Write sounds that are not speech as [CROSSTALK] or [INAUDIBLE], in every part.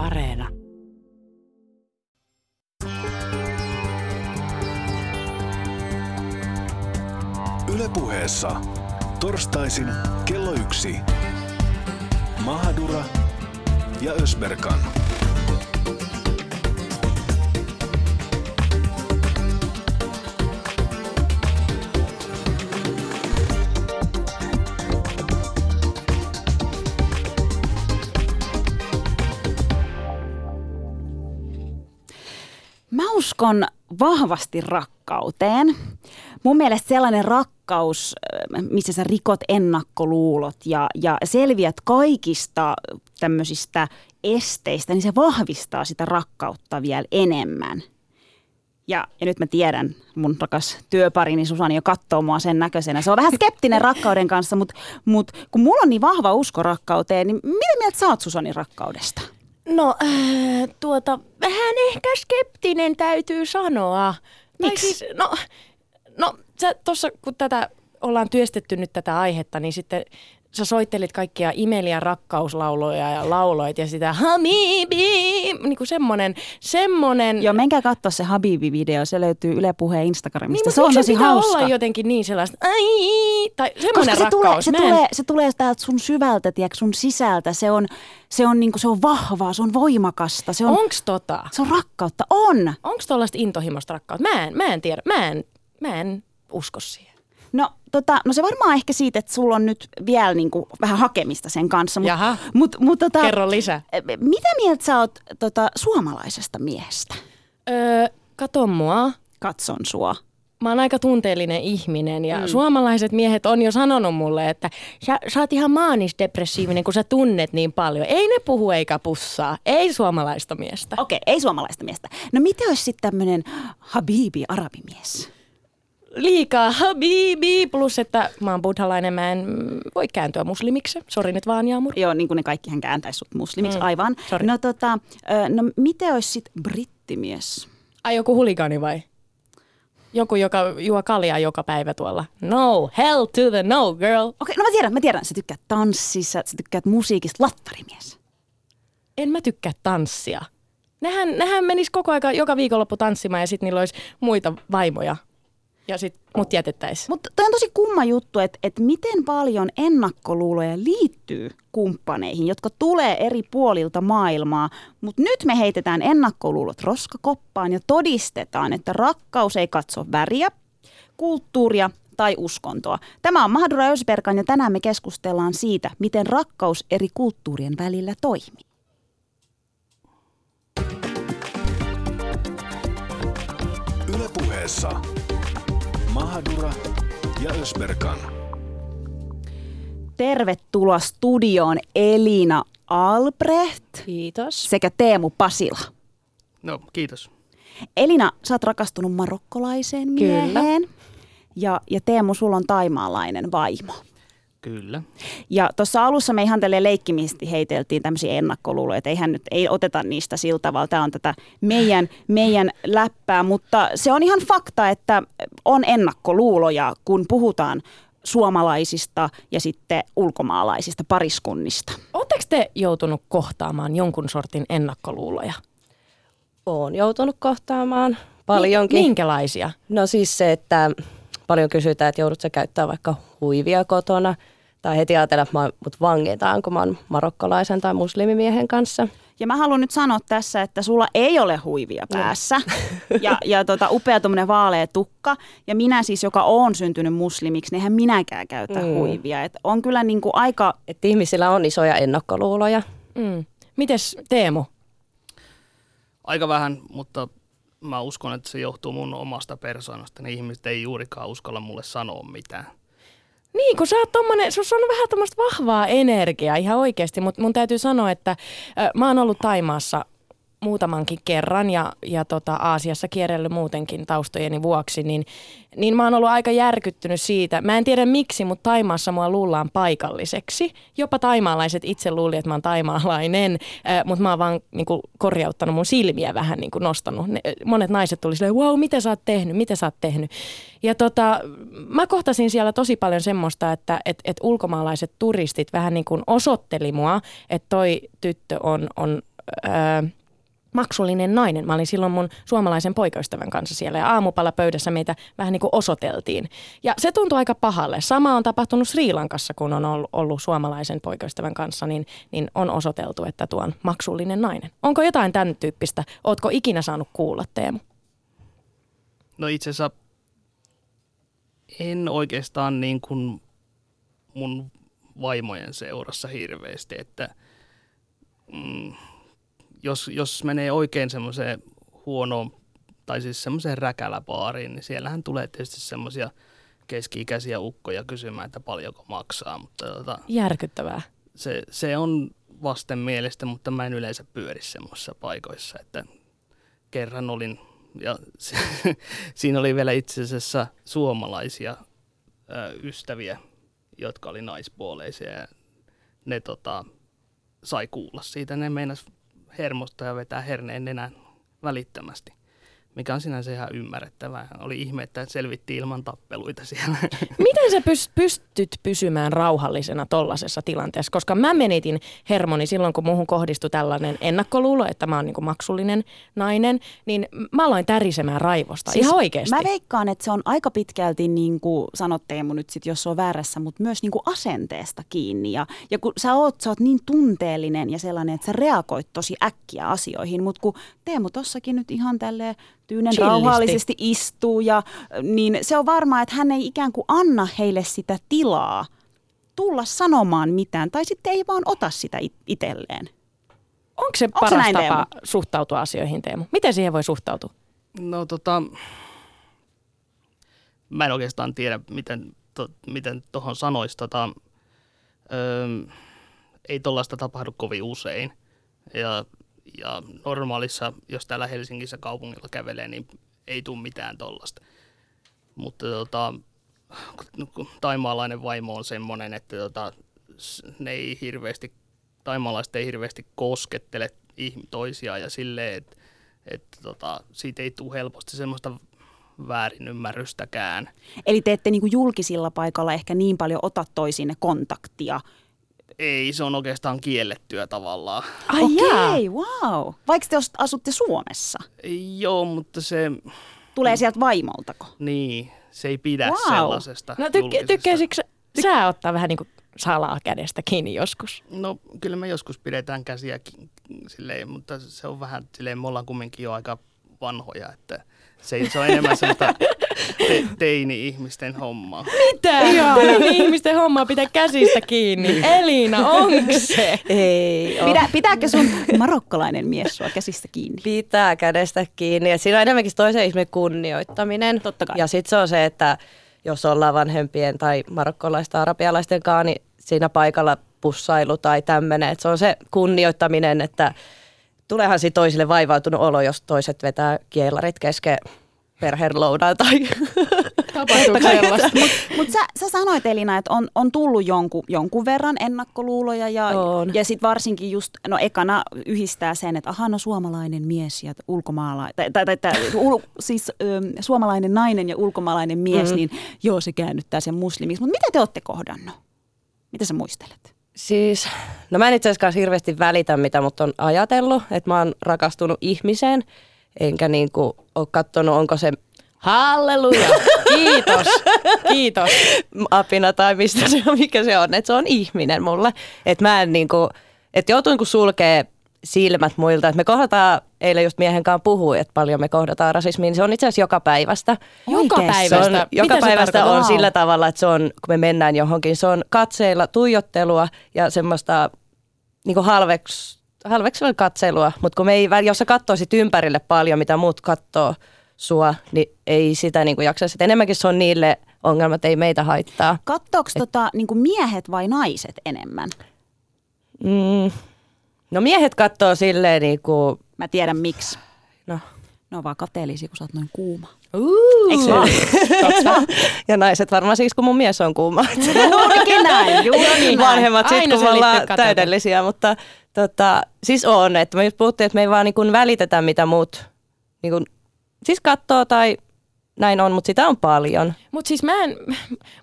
Areena. Ylepuheessa torstaisin kello yksi. Mahadura ja Ösberkan. Uskon vahvasti rakkauteen. Mun mielestä sellainen rakkaus, äh, missä sä rikot ennakkoluulot ja, ja selviät kaikista tämmöisistä esteistä, niin se vahvistaa sitä rakkautta vielä enemmän. Ja, ja nyt mä tiedän, mun rakas työparini Susani jo katsoo mua sen näköisenä. Se on vähän skeptinen rakkauden kanssa, mutta mut, kun mulla on niin vahva usko rakkauteen, niin mitä mieltä sä oot Susani rakkaudesta? No, äh, tuota, vähän ehkä skeptinen täytyy sanoa. Miksi? Siis, no, no tuossa kun tätä ollaan työstetty nyt tätä aihetta, niin sitten sä soittelit kaikkia imeliä rakkauslauloja ja lauloit ja sitä Habibi, niin kuin semmonen, semmonen. Joo, menkää katsoa se Habibi-video, se löytyy Yle Puheen Instagramista. niin, se mutta on tosi hauska. olla jotenkin niin sellaista, ai, tai semmoinen Koska se tulee, rakkaus. se, Mä en- tulee, se tulee täältä sun syvältä, tiedätkö, sun sisältä. Se on, se on, niinku, se on vahvaa, se on voimakasta, se on, Onks tota? se on rakkautta. On! Onko tuollaista intohimoista rakkautta? Mä en, mä en tiedä. Mä en, mä en usko siihen. No, tota, no se varmaan ehkä siitä, että sulla on nyt vielä niinku vähän hakemista sen kanssa. Mut, Jaha. Mut, mut, tota, Kerro lisää. Mitä mieltä sä oot tota, suomalaisesta miehestä? Öö, kato mua. Katson sua. Mä oon aika tunteellinen ihminen ja mm. suomalaiset miehet on jo sanonut mulle, että sä, sä oot ihan maanisdepressiivinen, kun sä tunnet niin paljon. Ei ne puhu eikä pussaa. Ei suomalaista miestä. Okei, ei suomalaista miestä. No mitä olisi sitten tämmöinen Habibi-arabimies? Liikaa [LAUGHS] habibi, plus että mä oon buddhalainen, mä en voi kääntyä muslimiksi. Sori nyt vaan, Jaamur. Joo, niin kuin ne kaikki hän kääntäisi sut muslimiksi, Mm, aivan. sorry. No tota, no miten olisi sitten brittimies? Ai joku huligani vai? Joku, joka juo kaljaa joka päivä tuolla. No, hell to the no, girl. Okei, no mä tiedän, mä tiedän. Sä tykkäät tanssissa, sä tykkäät musiikista, lattarimies. En mä tykkää tanssia. Nehän, nehän menis koko aika joka viikonloppu tanssimaan ja sitten niillä olisi muita vaimoja. Ja sitten mut jätettäisiin. Mutta toi on tosi kumma juttu, että, että miten paljon ennakkoluuloja liittyy kumppaneihin, jotka tulee eri puolilta maailmaa. Mutta nyt me heitetään ennakkoluulot roskakoppaan ja todistetaan, että rakkaus ei katso väriä, kulttuuria tai uskontoa. Tämä on Mahdura Ösberkan ja tänään me keskustellaan siitä, miten rakkaus eri kulttuurien välillä toimii. Ylepuheessa Mahadura ja Ösberkan. Tervetuloa studioon Elina Albrecht Kiitos. sekä Teemu Pasila. No, kiitos. Elina, sä oot rakastunut marokkolaiseen Kyllä. mieheen. Ja, ja Teemu, sulla on taimaalainen vaimo. Kyllä. Ja tuossa alussa me ihan tälleen leikkimisti heiteltiin tämmöisiä ennakkoluuloja, että eihän nyt, ei oteta niistä sillä tavalla. Tämä on tätä meidän, meidän läppää, mutta se on ihan fakta, että on ennakkoluuloja, kun puhutaan suomalaisista ja sitten ulkomaalaisista pariskunnista. Oletteko te joutunut kohtaamaan jonkun sortin ennakkoluuloja? Olen joutunut kohtaamaan paljonkin. Minkälaisia? No siis se, että paljon kysytään, että joudutko käyttää vaikka huivia kotona. Tai heti ajatella, että mut vangitaan, kun mä oon marokkolaisen tai muslimimiehen kanssa. Ja mä haluan nyt sanoa tässä, että sulla ei ole huivia päässä [LAUGHS] ja, ja tota, upea tuommoinen vaalea tukka. Ja minä siis, joka on syntynyt muslimiksi, niin eihän minäkään käytä Mm. huivia. Et on kyllä niinku aika, Että ihmisillä on isoja ennakkoluuloja. Mm. Mites Teemu? Aika vähän, mutta mä uskon, että se johtuu mun omasta persoonasta. Ne ihmiset ei juurikaan uskalla mulle sanoa mitään. Niin, kun sä oot tommonen, sus on vähän tämmöistä vahvaa energiaa ihan oikeasti, mutta mun täytyy sanoa, että ö, mä oon ollut Taimaassa muutamankin kerran ja, ja tota, Aasiassa kierrellyt muutenkin taustojeni vuoksi, niin, niin mä oon ollut aika järkyttynyt siitä. Mä en tiedä miksi, mutta Taimaassa mua luullaan paikalliseksi. Jopa taimaalaiset itse luuli, että mä oon taimaalainen, äh, mutta mä oon vaan niin kuin, korjauttanut mun silmiä vähän niin kuin nostanut. Ne, monet naiset tuli silleen, wow, mitä sä oot tehnyt, mitä sä oot tehnyt. Ja tota, mä kohtasin siellä tosi paljon semmoista, että et, et ulkomaalaiset turistit vähän niin kuin osoitteli mua, että toi tyttö on, on Öö, maksullinen nainen. Mä olin silloin mun suomalaisen poikaystävän kanssa siellä ja aamupala pöydässä meitä vähän niin kuin osoiteltiin. Ja se tuntui aika pahalle. Sama on tapahtunut Sri Lankassa, kun on ollut, ollut suomalaisen poikaystävän kanssa, niin, niin on osoiteltu, että tuo on maksullinen nainen. Onko jotain tämän tyyppistä? Ootko ikinä saanut kuulla, Teemu? No itse asiassa en oikeastaan niin kuin mun vaimojen seurassa hirveästi, että mm, jos, jos menee oikein semmoiseen huonoon, tai siis semmoiseen räkäläbaariin, niin siellähän tulee tietysti semmoisia keski-ikäisiä ukkoja kysymään, että paljonko maksaa. Mutta tota, Järkyttävää. se, se on vasten mielestä, mutta mä en yleensä pyöri semmoisissa paikoissa, että kerran olin, ja se, [LAUGHS] siinä oli vielä itse asiassa suomalaisia ö, ystäviä, jotka oli naispuoleisia ja ne tota, sai kuulla siitä. Ne meinas hermosta ja vetää herneen nenän välittömästi, mikä on sinänsä ihan ymmärrettävää. Oli ihme, että selvittiin ilman tappeluita siellä. [LAUGHS] Miten sä pyst- pystyt pysymään rauhallisena tollaisessa tilanteessa? Koska mä menitin hermoni silloin, kun muuhun kohdistui tällainen ennakkoluulo, että mä oon niinku maksullinen nainen, niin mä aloin tärisemään raivosta. Siis Ihan oikeasti. Mä veikkaan, että se on aika pitkälti, niin kuin sanot Teemu nyt sit, jos se on väärässä, mutta myös niin kuin asenteesta kiinni. Ja, ja kun sä oot, sä oot niin tunteellinen ja sellainen, että sä reagoit tosi äkkiä asioihin, mutta kun Teemu tossakin nyt ihan tälleen tyynen Chillisti. rauhallisesti istuu, ja, niin se on varmaa, että hän ei ikään kuin anna heille sitä tilaa tulla sanomaan mitään, tai sitten ei vaan ota sitä it- itselleen. Onko se Onko se paras näin, tapa suhtautua asioihin, Teemu? Miten siihen voi suhtautua? No tota, mä en oikeastaan tiedä, miten, to, miten tohon sanoisi. Tota, öö, ei tollaista tapahdu kovin usein. Ja, ja normaalissa, jos täällä Helsingissä kaupungilla kävelee, niin ei tule mitään tollasta. Mutta tota, taimaalainen vaimo on semmoinen, että tota, ne ei hirveästi, taimaalaiset ei hirveästi koskettele toisiaan ja silleen, että että tota, siitä ei tule helposti semmoista väärinymmärrystäkään. Eli te ette niin julkisilla paikalla ehkä niin paljon ota toisiinne kontaktia. Ei, se on oikeastaan kiellettyä tavallaan. Ai Okei, wow. Vaikka te asutte Suomessa. Joo, mutta se, Tulee sieltä vaimoltako? niin, se ei pidä Wow. sellaisesta No tykkä, julkisesta. tykkäisikö sä- sä ottaa vähän niin kuin salaa kädestä kiinni joskus? No kyllä me joskus pidetään käsiä silleen, mutta se on vähän silleen, me ollaan kumminkin jo aika vanhoja, että se, ei- se on enemmän [LAUGHS] semmoista te, teini-ihmisten hommaa. Mitä? Teini ihmisten hommaa pitää käsistä kiinni. Elina, onko se? Ei oo. Pidä, pitääkö sun marokkalainen mies sua käsistä kiinni? pitää kädestä kiinni. Et siinä on enemmänkin toisen ihmisen kunnioittaminen. Totta kai. Ja sitten se on se, että jos ollaan vanhempien tai marokkolaisten arabialaisten kanssa, niin siinä paikalla pussailu tai tämmöinen. Se on se kunnioittaminen, että tuleehan siitä toisille vaivautunut olo, jos toiset vetää kielarit kesken perheen lounaan tai [LAUGHS] Tapahtuuko sellaista? Mutta sä, sä sanoit Elina, että on, on tullut jonkun, jonkun verran ennakkoluuloja ja, On. ja sitten varsinkin just, no ekana yhdistää sen, että aha no suomalainen mies ja ulkomaalainen, tai, tai, tai, tai ul, siis ö, suomalainen nainen ja ulkomaalainen mies, mm. niin joo se käännyttää sen muslimiksi. Mutta mitä te olette kohdannut? Mitä sä muistelet? Siis, no mä en itse asiassa hirveästi välitä, mitä mut on ajatellut, että mä oon rakastunut ihmiseen, enkä niinku ole katsonut, onko se Halleluja. Kiitos. Kiitos. apina tai mistä se on, mikä se on, että se on ihminen mulle. Että mä en niinku, että joutuu niinku sulkee silmät muilta. Että me kohdataan, eilen just miehen kanssa puhui, että paljon me kohdataan rasismia, niin se on itse asiassa joka päivästä. Joka Oikeesti? Se on, päivästä. joka Mitä se päivästä tarkoittaa? on sillä tavalla, että se on, kun me mennään johonkin, se on katseilla tuijottelua ja semmoista niin halveks, halveksivaa katselua. Mutta kun me ei, jos sä katsoisit ympärille paljon, mitä muut katsoo sua, niin ei sitä niin jaksa. Sitten enemmänkin se on niille ongelmat, ei meitä haittaa. Kattooko tota, niin miehet vai naiset enemmän? Mm. No miehet katsoo silleen niin kuin, Mä tiedän miksi. no. Ne on vaan kateellisia, kun sä oot noin kuuma. Uh. Eikö vaan? [LAUGHS] Ja naiset varmaan siksi, kun mun mies on kuuma. Juurikin näin, juuri [LAUGHS] näin. Vanhemmat sitten, kun ollaan täydellisiä, mutta tota, siis on, että me just puhuttiin, että me ei vaan niin välitetä, mitä muut niin kuin, siis katsoo tai näin on, mutta sitä on paljon. Mutta siis mä en,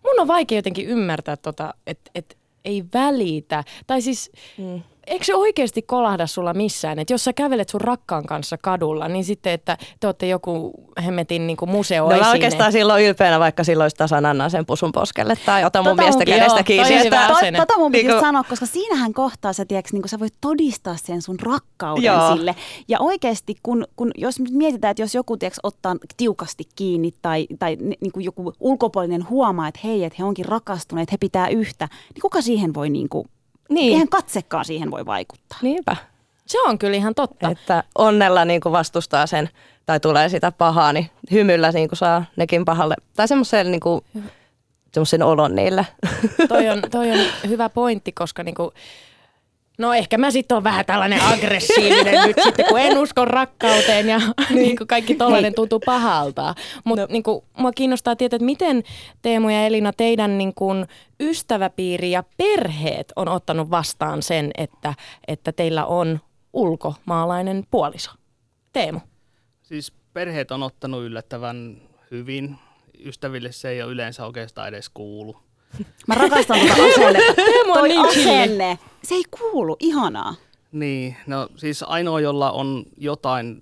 mun on vaikea jotenkin ymmärtää, tota, että et ei välitä. Tai siis, mm. Eikö se oikeasti kolahda sulla missään, että jos sä kävelet sun rakkaan kanssa kadulla, niin sitten, että te olette joku hemmetin niin museo No mä oikeastaan silloin ylpeänä, vaikka silloin olisi tasan annan sen pusun poskelle tai otan mun Tota miestä mun- kädestä joo, kiinni. Että, asenne. Tota mun piti Niinku- sanoa, koska siinähän kohtaa sä, tiedätkö, niin sä voit todistaa sen sun rakkauden Joo. sille. Ja oikeasti, kun, kun jos mietitään, että jos joku tiedätkö, ottaa tiukasti kiinni tai, tai niin kuin joku ulkopuolinen huomaa, että hei, että he onkin rakastuneet, he pitää yhtä, niin kuka siihen voi, niin kuin, Niin. eihän katsekaan siihen voi vaikuttaa. Niinpä. Se on kyllä ihan totta. Että onnella niin kuin vastustaa sen tai tulee sitä pahaa, niin hymyllä niin kuin saa nekin pahalle. Tai semmoisen niin kuin, semmoisen olon niille. toi, on, [LAUGHS] toi on hyvä pointti, koska niinku, no ehkä mä sitten on vähän tällainen aggressiivinen nyt sitten, kun en usko rakkauteen ja [LAUGHS] niinku kaikki tollainen tuntuu pahalta. Mutta no. niinku, mua kiinnostaa tietää, että miten Teemu ja Elina teidän niinku, ystäväpiiri ja perheet on ottanut vastaan sen, että, että teillä on ulkomaalainen puoliso. Teemu. Siis perheet on ottanut yllättävän hyvin. Ystäville se ei ole yleensä oikeastaan edes kuulu. Mä rakastan tuota asennetta. [LAUGHS] Teemu on niin asenne, se ei kuulu, ihanaa. Niin, no siis ainoa, jolla on jotain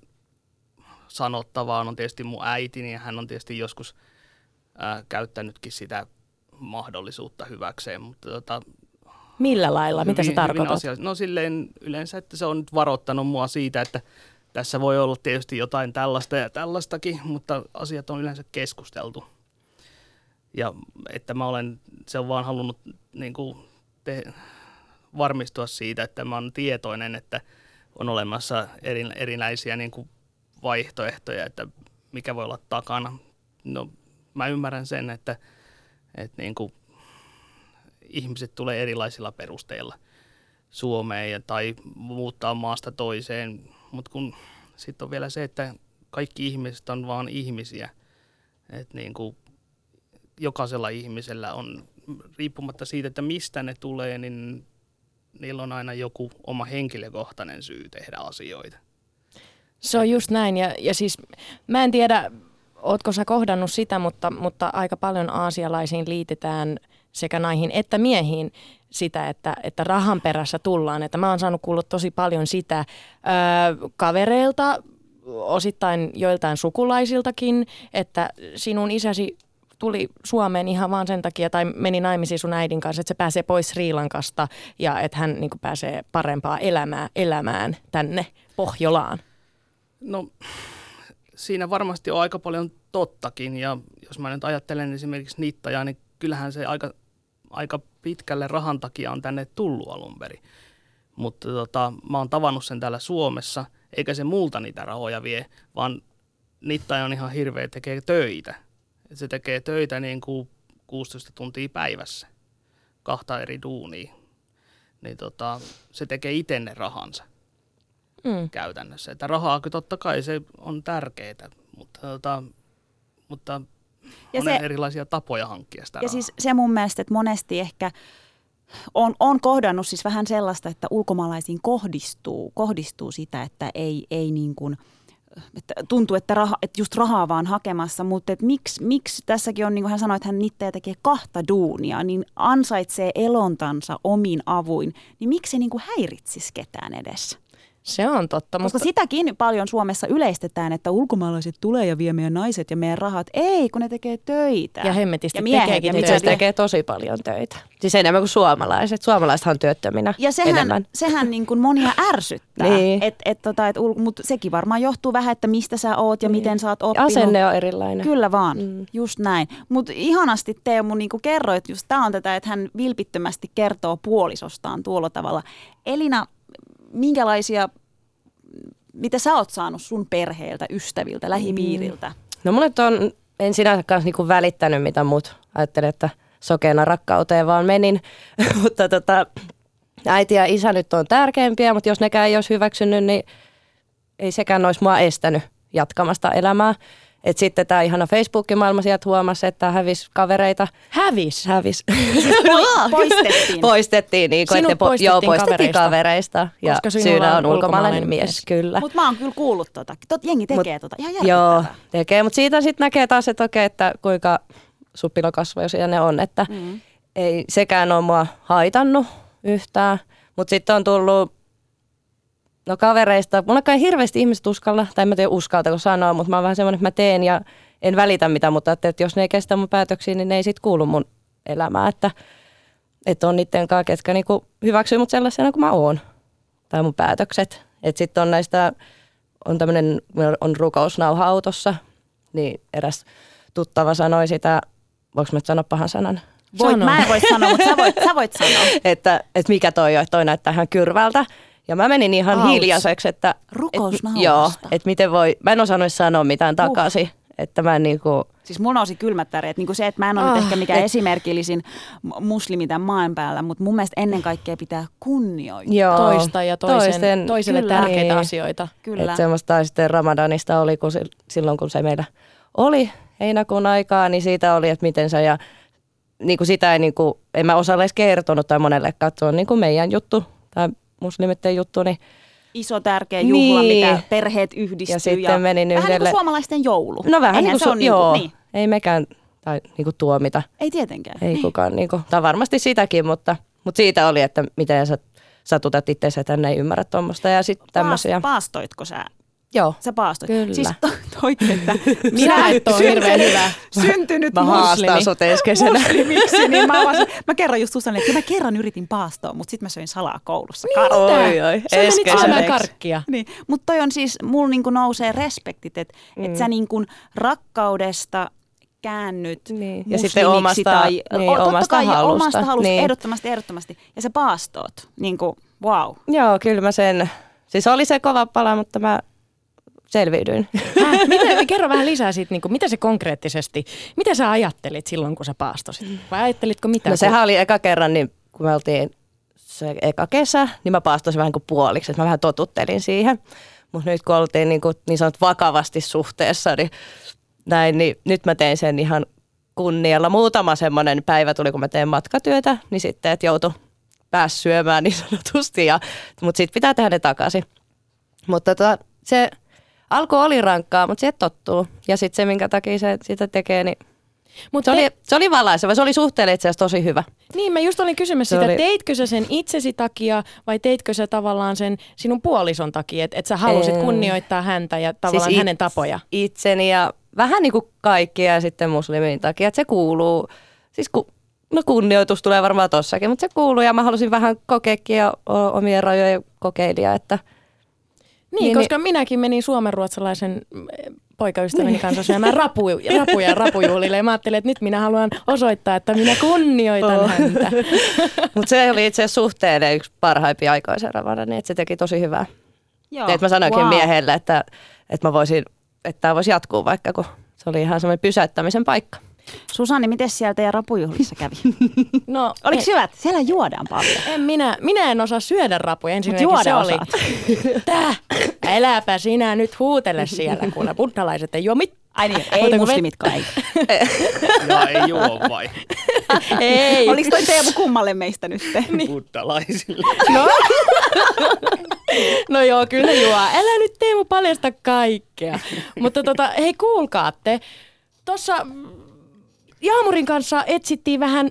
sanottavaa, on tietysti mun äitini ja hän on tietysti joskus ää, käyttänytkin sitä mahdollisuutta hyväkseen, mutta tota, Millä lailla? Mitä hyvin- tarkoitat? asiallisesti. No silleen yleensä, että se on nyt varoittanut mua siitä, että tässä voi olla tietysti jotain tällaista ja tällaistakin, mutta asiat on yleensä keskusteltu. Ja että mä olen, se on vaan halunnut niin kuin te, varmistua siitä, että mä olen tietoinen, että on olemassa eri, erinäisiä niin kuin vaihtoehtoja, että mikä voi olla takana. No mä ymmärrän sen, että, että niin kuin ihmiset tulee erilaisilla perusteilla Suomeen ja, tai muuttaa maasta toiseen, mutta kun sitten on vielä se, että kaikki ihmiset on vaan ihmisiä, että niin kuin jokaisella ihmisellä on, riippumatta siitä, että mistä ne tulee, niin niillä on aina joku oma henkilökohtainen syy tehdä asioita. Se on just näin ja, ja siis mä en tiedä, ootko sä kohdannut sitä, mutta, mutta aika paljon aasialaisiin liitetään sekä naihin että miehiin sitä, että, että rahan perässä tullaan. Että mä oon saanut kuulla tosi paljon sitä öö, kavereilta, osittain joiltain sukulaisiltakin, että sinun isäsi tuli Suomeen ihan vaan sen takia, tai meni naimisiin sun äidin kanssa, että se pääsee pois Sri Lankasta ja että hän niin pääsee parempaa elämää, elämään tänne Pohjolaan. No siinä varmasti on aika paljon tottakin ja jos mä nyt ajattelen esimerkiksi Nittajaa, niin kyllähän se aika, aika pitkälle rahan takia on tänne tullut alun perin. Mutta tota, mä oon tavannut sen täällä Suomessa, eikä se multa niitä rahoja vie, vaan Nittaja on ihan hirveä tekee töitä. Et se tekee töitä niin kuin 16 tuntia päivässä, kahta eri duunia. Niin tota, se tekee itse ne rahansa Mm. käytännössä. Että rahaa kyllä totta kai se on tärkeää, mutta, tota, mutta Ja on se- erilaisia tapoja hankkia sitä Ja rahaa. siis se mun mielestä, että monesti ehkä on, on kohdannut siis vähän sellaista, että ulkomaalaisiin kohdistuu, kohdistuu sitä, että ei, ei niin kuin, että tuntuu, että, raha, että just rahaa vaan hakemassa, mutta että miksi, miksi tässäkin on, niin kuin hän sanoi, että hän nittejä tekee kahta duunia, niin ansaitsee elontansa omin avuin, niin miksi se niin kuin häiritsisi ketään edessä? Se on totta, Koska mutta sitäkin paljon Suomessa yleistetään, että ulkomaalaiset tulee ja vie meidän naiset ja meidän rahat. Ei, kun ne tekee töitä. Ja hemmetisti ja tekeekin ja töitä. tekee tosi paljon töitä. Siis enemmän kuin suomalaiset. Suomalaisethan on työttöminä Ja sehän, enemmän. sehän niin kuin monia ärsyttää. [LAUGHS] Niin. Et, et tota, et, ul- mutta sekin varmaan johtuu vähän, että mistä sä oot ja miten sä oot oppinut. Asenne on erilainen. Kyllä vaan, Mm. mm. just näin. Mutta ihanasti Teemu niin kuin kerroit, just tämä on tätä, että hän vilpittömästi kertoo puolisostaan tuolla tavalla. Elina, minkälaisia, mitä sä oot saanut sun perheeltä, ystäviltä, lähipiiriltä? No mulle on, en sinänsä kanssa niinku välittänyt mitä muut ajattelin, että sokeena rakkauteen vaan menin. [LAUGHS] mutta tota, äiti ja isä nyt on tärkeimpiä, mutta jos nekään ei olisi hyväksynyt, niin ei sekään olisi mua estänyt jatkamasta elämää. Et sitten tämä ihana Facebook-maailma sieltä huomasi, että hävisi kavereita. hävis. Hävis. Poi- [LAUGHS] poistettiin. poistettiin, niin kuin, että po- poistettiin joo, poistettiin kavereista. kavereista. Ja Koska syynä on ulkomaalainen ulkomaalainen mies, mies. kyllä. Mutta mä oon kyllä kuullut tota. Tot, jengi tekee Mut- tota. Ihan Joo, tekee, mutta siitä sitten näkee taas, että okei, että kuinka suppilokasvoisia ne on, että Mm. ei sekään ole mua haitannut yhtään, Mutta sitten on tullut no kavereista, mulla kai hirveästi ihmiset uskalla, tai en mä tiedä uskaltako sanoa, mutta mä oon vähän semmoinen, että mä teen ja en välitä mitä, mutta että jos ne ei kestä mun päätöksiä, niin ne ei sit kuulu mun elämään, että, että on niiden kanssa, ketkä niinku hyväksyy mut sellaisena kuin mä oon, tai mun päätökset. Että sitten on näistä, on tämmöinen, on rukousnauha autossa, niin eräs tuttava sanoi sitä, voiko mä nyt sanoa pahan sanan? Voit, Sano. mä en voi sanoa, mutta sä voit, sä voit sanoa. [LAUGHS] että, että mikä toi on, että toi näyttää ihan kyrvältä. Ja mä menin ihan Auts. hiljaiseksi, että... Et, joo, että miten voi... Mä en osannut sanoa mitään takaisin. Että mä en niinku... Siis mun nousi kylmät väreet. Niin se, että mä en ole Ah, nyt ehkä mikään et- esimerkillisin muslimi tämän maan päällä, mutta mun mielestä ennen kaikkea pitää kunnioittaa. Joo, Toista ja toisen, toisten- toiselle Kyllä. tärkeitä Niin. asioita. Kyllä. Että semmoista sitten Ramadanista oli, kun sil- silloin kun se meillä oli heinäkuun aikaa, niin siitä oli, että miten se ja niin kuin sitä ei, niin kuin, en mä osalle edes kertonut tai monelle katsoa niin kuin meidän juttu tai muslimitten juttu, niin Iso tärkeä juhla, Niin. mitä perheet yhdistyy. Ja sitten menin Vähän niin yhdelle- kuin suomalaisten joulu. no vähän Eihän niin kuin, se on niin kuin, joo, niin. ei mekään tai niin kuin tuomita. Ei tietenkään. Ei niin. kukaan, niin kuin, tai varmasti sitäkin, mutta, mutta siitä oli, että miten sä satutat itse, että ne ei ymmärrä tuommoista ja sitten tämmöisiä. Paas, paastoitko sä? Joo. Sä paastoit. Kyllä. Siis to, toi, että [LAUGHS] Minä et ole hirveän hyvä. syntynyt Mä haastan muslimi. sut ensi kesänä. muslimiksi, niin mä, vaan, mä kerron just Susanne, että mä kerran yritin paastoa, mutta sitten mä söin salaa koulussa. Niin, Oi, oi, eskeisä. syömään karkkia. Niin, mutta toi on siis, mulla niinku nousee respektit, että mm. et sä niinku rakkaudesta käännyt Niin. Ja sitten omasta- tai niin, o, omasta kai, halusta. omasta halusta, Niin. ehdottomasti, ehdottomasti. Ja sä paastoot, niinku wow. Joo, kyllä mä sen, siis oli se kova pala, mutta mä selviydyin. Häh? Miten, kerro vähän lisää siitä, niin kuin, mitä se konkreettisesti, mitä sä ajattelit silloin, kun sä paastosit? Vai ajattelitko mitä? No sehän oli eka kerran, niin kun me oltiin se eka kesä, niin mä paastosin vähän kuin puoliksi, että mä vähän totuttelin siihen. Mutta nyt kun oltiin niin, kuin, niin sanot vakavasti suhteessa, niin näin, niin nyt mä tein sen ihan kunnialla. Muutama semmoinen päivä tuli, kun mä teen matkatyötä, niin sitten, että joutu pääs syömään niin sanotusti, mutta sitten pitää tehdä ne takaisin. Mutta tota, se alku oli rankkaa, mutta se tottuu. Ja sitten se, minkä takia se sitä tekee, niin Mut se, te- oli, se oli valaiseva. Se oli suhteelle itse asiassa tosi hyvä. Niin, mä just olin kysymässä Se sitä, oli- teitkö sä sen itsesi takia vai teitkö sä tavallaan sen sinun puolison takia, että et sä halusit En. kunnioittaa häntä ja tavallaan Siis it- hänen tapoja? Itseni ja vähän niin kuin kaikkia ja sitten muslimin takia, että se kuuluu, siis ku, no kunnioitus tulee varmaan tossakin, mutta se kuuluu ja mä halusin vähän kokeekin ja omien rajojen kokeilia, että Niin, Niin, koska minäkin menin suomenruotsalaisen mm, poikaystäväni kanssa syömään rapu, rapuja [LAUGHS] rapujuhlille ja mä ajattelin, että nyt minä haluan osoittaa, että minä kunnioitan Oh. häntä. [LAUGHS] mutta se oli itse asiassa suhteelle yksi parhaimpia aikoja se Ramadan, niin että se teki tosi hyvää. Joo. Että mä sanoinkin wow. miehelle, että, että mä voisin, että tämä voisi jatkuu vaikka, kun se oli ihan semmoinen pysäyttämisen paikka. Susanne, miten siellä teidän rapujuhlissa kävi? [LAUGHS] No, Oliko en, hyvät? Siellä juodaan paljon. en minä, minä en osaa syödä rapuja. Ensinnäkin juoda se oli, osaat. [LAUGHS] Täh, äläpä sinä nyt huutele siellä, kun ne buddhalaiset ei juo mitään. Ai niin, ei kuin muslimitkaan ei. Ja ei juo vai [LAUGHS] Ei. Oliko toi Teemu kummalle meistä nyt? Niin. buddhalaisille. No. no joo, kyllä juo. Älä nyt Teemu paljasta kaikkea. Mutta tota, hei kuulkaatte. Tuossa Jaamurin kanssa etsittiin vähän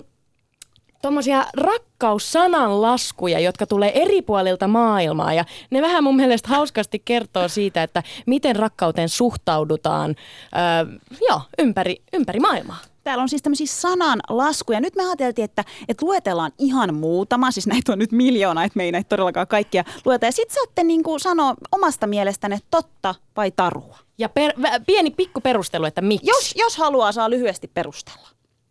tuommoisia rakkaussananlaskuja, jotka tulee eri puolilta maailmaa. Ja ne vähän mun mielestä hauskasti kertoo siitä, että miten rakkauteen suhtaudutaan öö, joo, ympäri, ympäri maailmaa. Täällä on siis tämmöisiä sananlaskuja. Nyt me ajateltiin, että, että luetellaan ihan muutama. Siis näitä on nyt miljoona, että me ei näitä todellakaan kaikkia lueta. Ja sitten saatte niin sanoa omasta mielestänne totta vai tarua. Ja per, pieni pikku perustelu, että miksi. Jos, jos haluaa, saa lyhyesti perustella.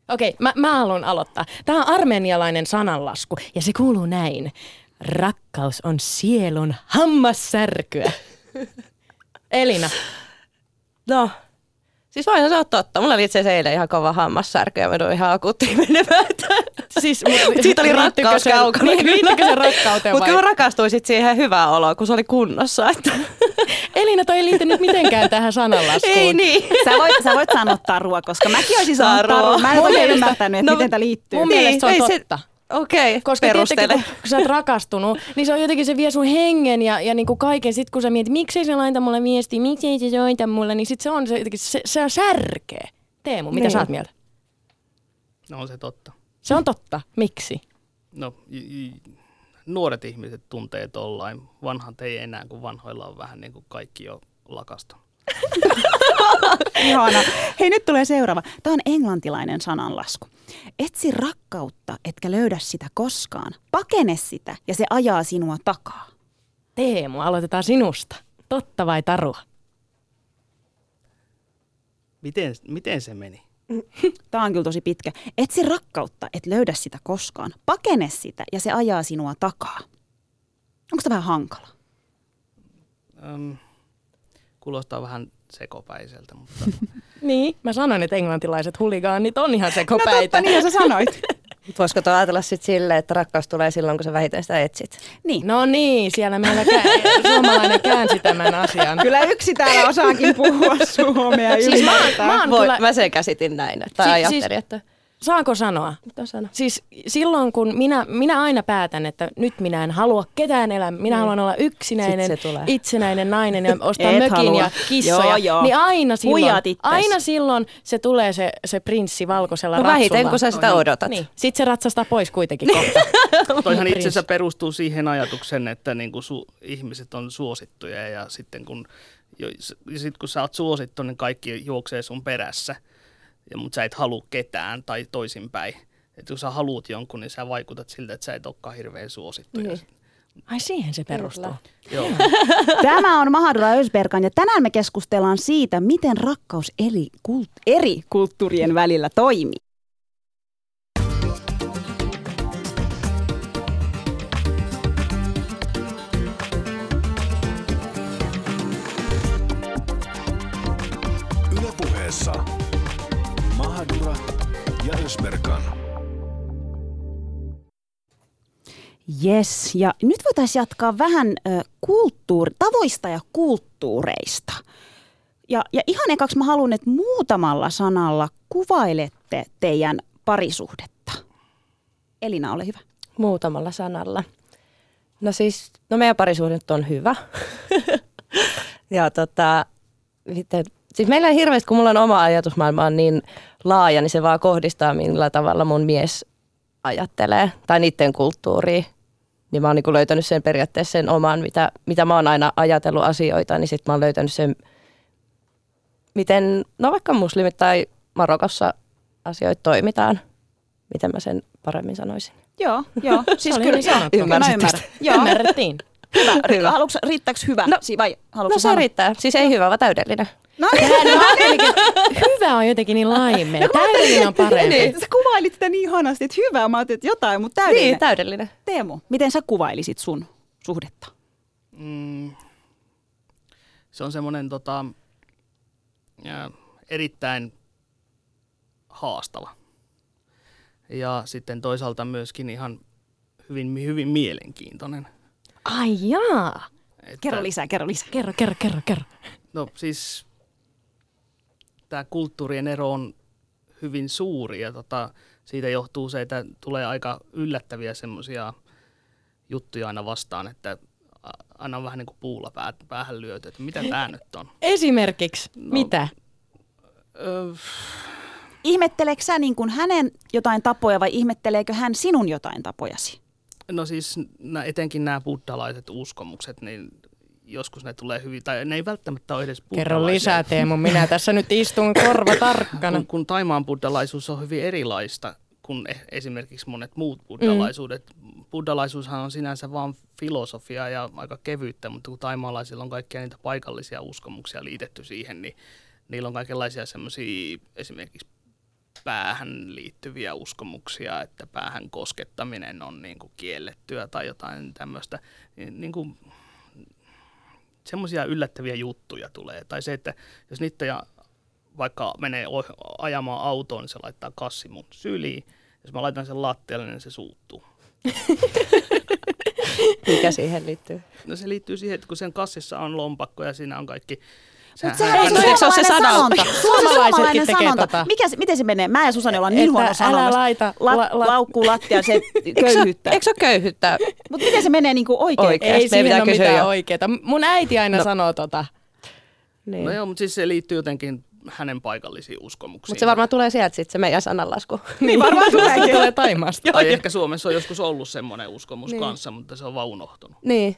Okei, mä, mä haluan aloittaa. Tämä on armenialainen sananlasku ja se kuuluu näin. Rakkaus on sielun hammassärkyä. [LAUGHS] Elina. No, siis voihan se olla totta. Mulla oli itse asiassa eilen ihan kova hammassärky ja mä tuin ihan akuuttiin menemään. Siis, Mut siitä oli rakkaus se- kaukana. Niin, liittyykö se rakkauteen Mutta kyllä mä rakastuin sit siihen hyvään oloon, kun se oli kunnossa. Että... Elina, toi ei liity nyt mitenkään tähän sananlaskuun. Ei niin. Sä voit, sä voit sanoa tarua, koska mäkin olisin sanonut Tarua. Mä en oikein mielestä- ymmärtänyt, että no, miten tämä liittyy. mun mielestä se on ei totta. Okei, okay, Koska perustele. kun, kun sä oot rakastunut, niin se on jotenkin, se vie sun hengen ja, ja niin kuin kaiken. Sitten kun sä mietit, miksei se laita mulle viestiä, miksei se soita mulle, niin sit se on se, jotenkin, se, se on särkeä. Teemu, mitä Niin. sä oot mieltä? No on se totta. Se on totta. Miksi? No, j- j- nuoret ihmiset tuntee tollain. Vanhat ei enää, kun vanhoilla on vähän niin kuin kaikki jo lakasta. [LAUGHS] Ihana. Hei, nyt tulee seuraava. Tämä on englantilainen sananlasku. Etsi rakkautta, etkä löydä sitä koskaan. Pakene sitä ja se ajaa sinua takaa. Teemu, aloitetaan sinusta. Totta vai tarua? Miten, miten se meni? [LAUGHS] Tämä on kyllä tosi pitkä. Etsi rakkautta, et löydä sitä koskaan. Pakene sitä ja se ajaa sinua takaa. Onko tämä vähän hankala? Öm, kuulostaa vähän sekopäiseltä, mutta [LAUGHS] Niin, mä sanoin, että englantilaiset huligaanit on ihan No sekopäitä. totta, niin sä sanoit. [LAUGHS] Voisiko tuo ajatella sitten silleen, että rakkaus tulee silloin, kun sä vähiten sitä etsit? niin. No niin, siellä meillä kä- [LAUGHS] suomalainen käänsi tämän asian. Kyllä yksi täällä osaakin puhua suomea Siis mä, oon- mä, oon Voi, kyllä, mä sen käsitin näin, että Si- ajattelin, siis- että saanko sanoa? mitä sano? Siis silloin, kun minä, minä aina päätän, että nyt minä en halua ketään elää, minä haluan olla yksinäinen, itsenäinen nainen ja [LAUGHS] ostaa Et mökin halua. ja kissoja, Joo, joo. niin aina silloin, aina silloin se tulee se, se prinssi valkoisella No ratsulla. vähiten, kun sä sitä odotat. Niin. Sitten se ratsastaa pois kuitenkin [LAUGHS] kohta. toihan itse asiassa perustuu siihen ajatukseen, että niin kuin su- ihmiset on suosittuja ja sitten kun, jo, sit kun sä oot suosittu, niin kaikki juoksee sun perässä, ja, mutta sä et halua ketään tai toisinpäin. Että kun sä haluut jonkun, niin sä vaikutat siltä, että sä et olekaan hirveän suosittu. Ja, Niin. Ai siihen se perustuu. Joo. Tämä on Mahadura Ösberkan ja tänään me keskustellaan siitä, miten rakkaus eri, kult, eri kulttuurien välillä toimii. Ja Ösberkan. Yes, ja nyt voitaisiin jatkaa vähän kulttuuri, tavoista ja kulttuureista. Ja, ja ihan ekaksi mä haluan, että muutamalla sanalla kuvailette teidän parisuhdetta. Elina, ole hyvä. Muutamalla sanalla. No siis, no meidän parisuhde on hyvä. [LAUGHS] ja tota, miten, siis meillä ei hirveästi, kun mulla on oma ajatusmaailma on niin laaja, niin se vaan kohdistaa, millä tavalla mun mies ajattelee, tai niiden kulttuuriin. Niin mä oon niin löytänyt sen periaatteessa sen oman, mitä, mitä mä oon aina ajatellut asioita, niin sitten mä oon löytänyt sen, miten, no vaikka muslimit tai Marokossa asioita toimitaan. Miten mä sen paremmin sanoisin. Joo, joo. Siis oli kyllä, joo, sanottu. ymmärrän. Joo, Ymmärrettiin. Hyvä. Hyvä. Haluatko, riittääkö hyvä? No- Si- vai No se sanoa? riittää. Siis ei hyvä, vaan täydellinen. No, että [LAUGHS] hyvä on jotenkin niin laimea. Täydellinen on parempi. niin. Sä kuvailit sitä niin ihanasti, että hyvä. Mä ajattelin, että jotain, mutta täydellinen. Niin, täydellinen. Teemu, miten sä kuvailisit sun suhdetta? Mm, se on semmoinen tota, ja, erittäin haastava. Ja sitten toisaalta myöskin ihan hyvin, hyvin mielenkiintoinen. Ai jaa. Että, Kerro lisää, kerro lisää. Kerro, kerro, kerro, kerro. No siis tämä kulttuurien ero on hyvin suuri ja tota, siitä johtuu se, että tulee aika yllättäviä semmoisia juttuja aina vastaan, että aina on vähän niin kuin puulla pää, päähän lyöty, että mitä tämä nyt on. Esimerkiksi, No. mitä? Öö, Ihmetteleekö sä niin kuin hänen jotain tapoja vai ihmetteleekö hän sinun jotain tapojasi? No siis nä, etenkin nämä buddhalaiset uskomukset, niin joskus ne tulee hyvin, tai ne ei välttämättä ole edes Kerro lisää Teemu, minä tässä nyt istun korva tarkkana. kun, kun Taimaan buddhalaisuus on hyvin erilaista kuin e- esimerkiksi monet muut buddhalaisuudet. Mm. Buddhalaisuushan on sinänsä vain filosofia ja aika kevyttä, mutta kun taimaalaisilla on kaikkia niitä paikallisia uskomuksia liitetty siihen, niin niillä on kaikenlaisia semmoisia esimerkiksi päähän liittyviä uskomuksia, että päähän koskettaminen on niin kuin kiellettyä tai jotain tämmöistä. Niin, niin kuin, semmoisia yllättäviä juttuja tulee. Tai se, että jos niitä ja vaikka menee ajamaan autoon, niin se laittaa kassi mun syliin. Jos mä laitan sen lattialle, niin se suuttuu. [LAUGHS] Mikä siihen liittyy? No se liittyy siihen, että kun sen kassissa on lompakko ja siinä on kaikki... Mutta Sehän- sehän on Eikö se se suomalainen sanonta? sanonta. Se on se Suomalaisetkin suomalainen tekee sanonta. tota. Mikä, se- miten se menee? Mä ja Susani ollaan niin huono älä sanomassa. laita La, la- la- laukku lattia, [LAUGHS] se köyhyyttä. Eikö se ole köyhyttä? Mutta miten se menee niin kuin oikein? Oikein. Ei siinä ole mitään oikeeta. Mun äiti aina No. sanoo tota. Niin. No joo, mutta siis se liittyy jotenkin hänen paikallisiin uskomuksiin. Mutta se varmaan tulee sieltä sitten se meidän sananlasku. [LAUGHS] Niin varmaan tulee, tulee Taimaasta. Tai ehkä Suomessa on joskus ollut semmoinen uskomus niin. kanssa, mutta se on vaan unohtunut. Niin.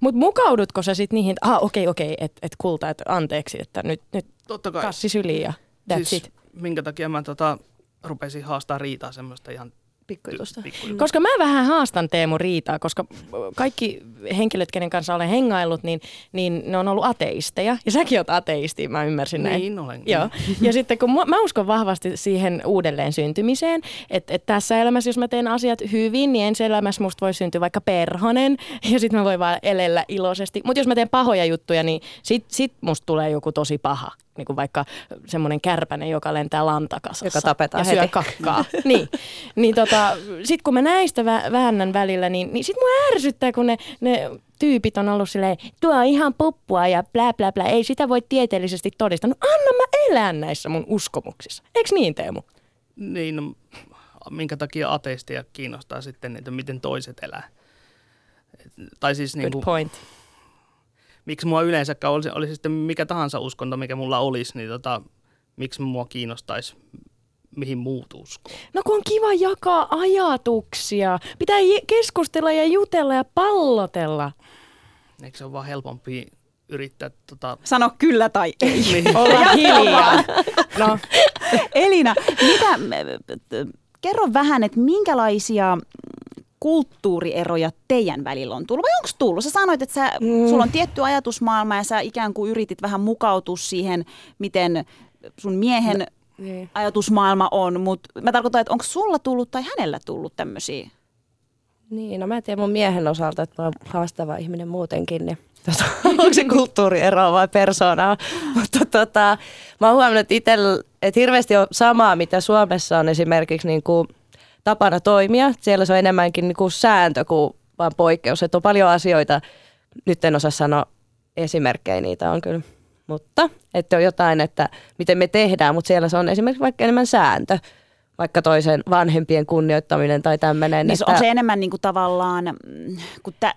Mutta mukaudutko sä sitten niihin, että ah okei okei, että et kulta, että anteeksi, että nyt, nyt Totta kai. kassi syliin ja that's siis, it. minkä takia mä tota, rupesin haastaa riitaa semmoista ihan Pikkujutusta. Koska mä vähän haastan Teemu riitaa, koska kaikki henkilöt, kenen kanssa olen hengaillut, niin, niin ne on ollut ateisteja. Ja säkin oot ateisti, mä ymmärsin näin. Niin olen. Joo. [LAUGHS] Ja sitten kun mä, mä uskon vahvasti siihen uudelleen syntymiseen, että, että tässä elämässä, jos mä teen asiat hyvin, niin ensi elämässä musta voi syntyä vaikka perhonen ja sitten mä voin vaan elellä iloisesti. Mutta jos mä teen pahoja juttuja, niin sit, sit musta tulee joku tosi paha. Niin kuin vaikka semmoinen kärpänen, joka lentää lantakasassa. Joka tapetaan ja syö heti. kakkaa. [LAUGHS] niin. niin tota, sitten kun mä näistä vä- väännän välillä, niin, niin sit mua ärsyttää, kun ne, ne tyypit on ollut silleen, tuo on ihan puppua ja blä blä blä, ei sitä voi tieteellisesti todistaa. No anna mä elää näissä mun uskomuksissa. Eiks niin Teemu? Niin, no, minkä takia ateistia kiinnostaa sitten, että miten toiset elää. Tai siis niin Good kuin, point. Miksi mua yleensäkään olisi, olisi sitten mikä tahansa uskonto, mikä mulla olisi, niin tota, miksi mua kiinnostaisi, mihin muut uskoo. No kun on kiva jakaa ajatuksia. Pitää keskustella ja jutella ja pallotella. Eikö se ole vaan helpompi yrittää tota, Sano kyllä tai ei. [LAUGHS] niin, Olla hiljaa. No, Elina, mitä, kerro vähän, että minkälaisia kulttuurieroja teidän välillä on tullut, vai onko tullut? Sä sanoit, että sä, mm. sulla on tietty ajatusmaailma ja sä ikään kuin yritit vähän mukautua siihen, miten sun miehen no, Niin. ajatusmaailma on, mutta mä tarkoitan, että onko sulla tullut tai hänellä tullut tämmöisiä? Niin, no mä en tiedä mun miehen osalta, että mä oon haastava ihminen muutenkin, niin tota, [LAUGHS] onko se kulttuurieroa vai persoonaa. [LAUGHS] Mutta tota, mä oon huomannut, että, itel, että hirveästi on samaa, mitä Suomessa on esimerkiksi niin kuin tapana toimia. Siellä se on enemmänkin niin kuin sääntö kuin vaan poikkeus. Että on paljon asioita, nyt en osaa sanoa esimerkkejä, niitä on kyllä. Mutta että on jotain, että miten me tehdään, mutta siellä se on esimerkiksi vaikka enemmän sääntö vaikka toisen vanhempien kunnioittaminen tai tämmöinen. Niin on se enemmän niin kuin tavallaan, mm, kun tä,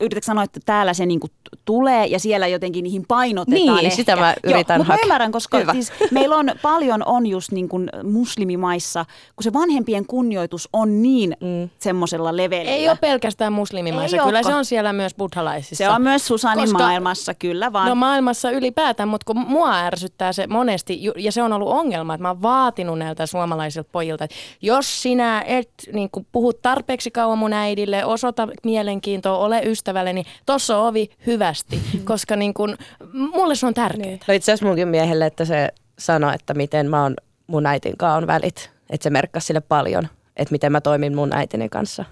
yritätkö sanoa, että täällä se niin kuin tulee ja siellä jotenkin niihin painotetaan Niin, ehkä. sitä mä Joo, yritän mutta mä hakea. ymmärrän, koska Hyvä. siis meillä on paljon on just niin kuin muslimimaissa, kun se vanhempien kunnioitus on niin mm. semmoisella levelillä. ei ole pelkästään muslimimaissa. Ei Kyllä olekaan. se on siellä myös buddhalaisissa. se on myös Susanin Koska- maailmassa, kyllä vaan. No maailmassa ylipäätään, mutta kun mua ärsyttää se monesti, ja se on ollut ongelma, että mä oon vaatinut näiltä suomalaisilta pojilta, että jos sinä et niin kun puhut tarpeeksi kauan mun äidille, osoita mielenkiintoa, ole ystävälle, niin tossa on ovi hyvästi, [LAUGHS] koska niin kun, mulle se on tärkeää. No itse asiassa munkin miehelle, että se sanoi, että miten mä oon mun äitin kanssa on välit. Että se merkkasi sille paljon, että miten mä toimin mun äitini kanssa.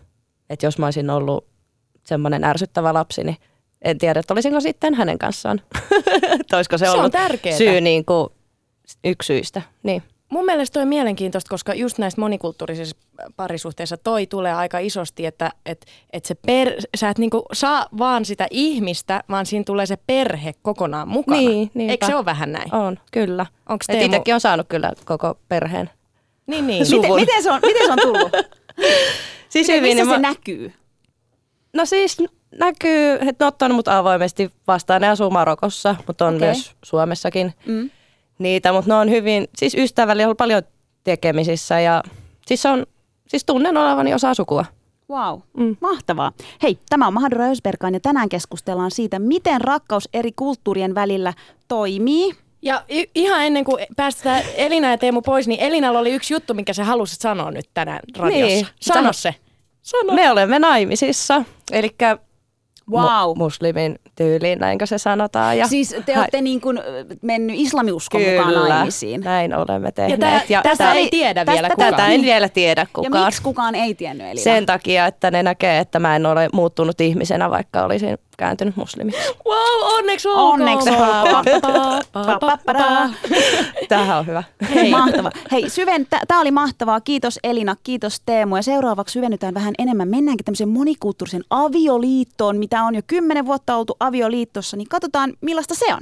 Että jos mä olisin ollut semmoinen ärsyttävä lapsi, niin en tiedä, että olisinko sitten hänen kanssaan. [LAUGHS] että olisiko se, Se on ollut tärkeetä. syy niin kuin yksi syistä. Niin. Mun mielestä toi on mielenkiintoista, koska just näistä monikulttuurisissa parisuhteissa toi tulee aika isosti, että et, et se per, sä et niinku saa vaan sitä ihmistä, vaan siinä tulee se perhe kokonaan mukana. Niin, niinpä. Eikö se ole vähän näin? On, kyllä. Onks Et Teemu- itsekin on saanut kyllä koko perheen. Niin, niin. Miten, miten, se on, miten se on tullut? [LAUGHS] Siis miten, missä niin se mä- näkyy? No siis näkyy, että ne ottanut mut avoimesti vastaan. Ne asuu Marokossa, mutta on okay. myös Suomessakin Mm. Niitä. Mutta ne on hyvin, siis ystävällä on paljon tekemisissä ja siis on, siis tunnen olevani osa sukua. Wow, mm. mahtavaa. Hei, tämä on Mahadura Ösberkan ja tänään keskustellaan siitä, miten rakkaus eri kulttuurien välillä toimii. Ja y- ihan ennen kuin päästetään Elina ja Teemu pois, niin Elinalla oli yksi juttu, minkä sä halusit sanoa nyt tänään radiossa. Niin. Sano Sä- se. Sano. Me olemme naimisissa, eli Wow. muslimin tyyliin, näinkö se sanotaan. Ja Siis te olette niin kuin mennyt islamiuskon mukaan Kyllä, naimisiin. näin olemme Ja tehneet. tää, tästä tästä ei tiedä tästä- vielä kukaan. Tätä en vielä tiedä Ja kukaan. miksi kukaan ei tiennyt Elina? Sen takia, että ne näkee, että mä en ole muuttunut ihmisenä, vaikka olisin kääntynyt muslimiksi. Wow, onneksi olkoon. Onneksi olkoon. Tämähän on hyvä. Hei. Mahtavaa. Hei, syven, tämä oli mahtavaa. Kiitos Elina, kiitos Teemu. Ja seuraavaksi syvennytään vähän enemmän. Mennäänkin tämmöiseen monikulttuurisen avioliittoon, mitä on jo kymmenen vuotta oltu avioliitossa. Niin katsotaan, millaista se on.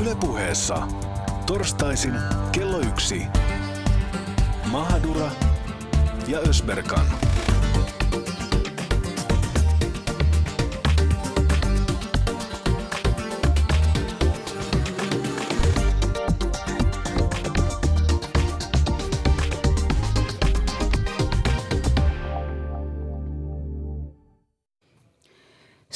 Ylepuheessa torstaisin kello yksi. Mahadura ja Ösberkan.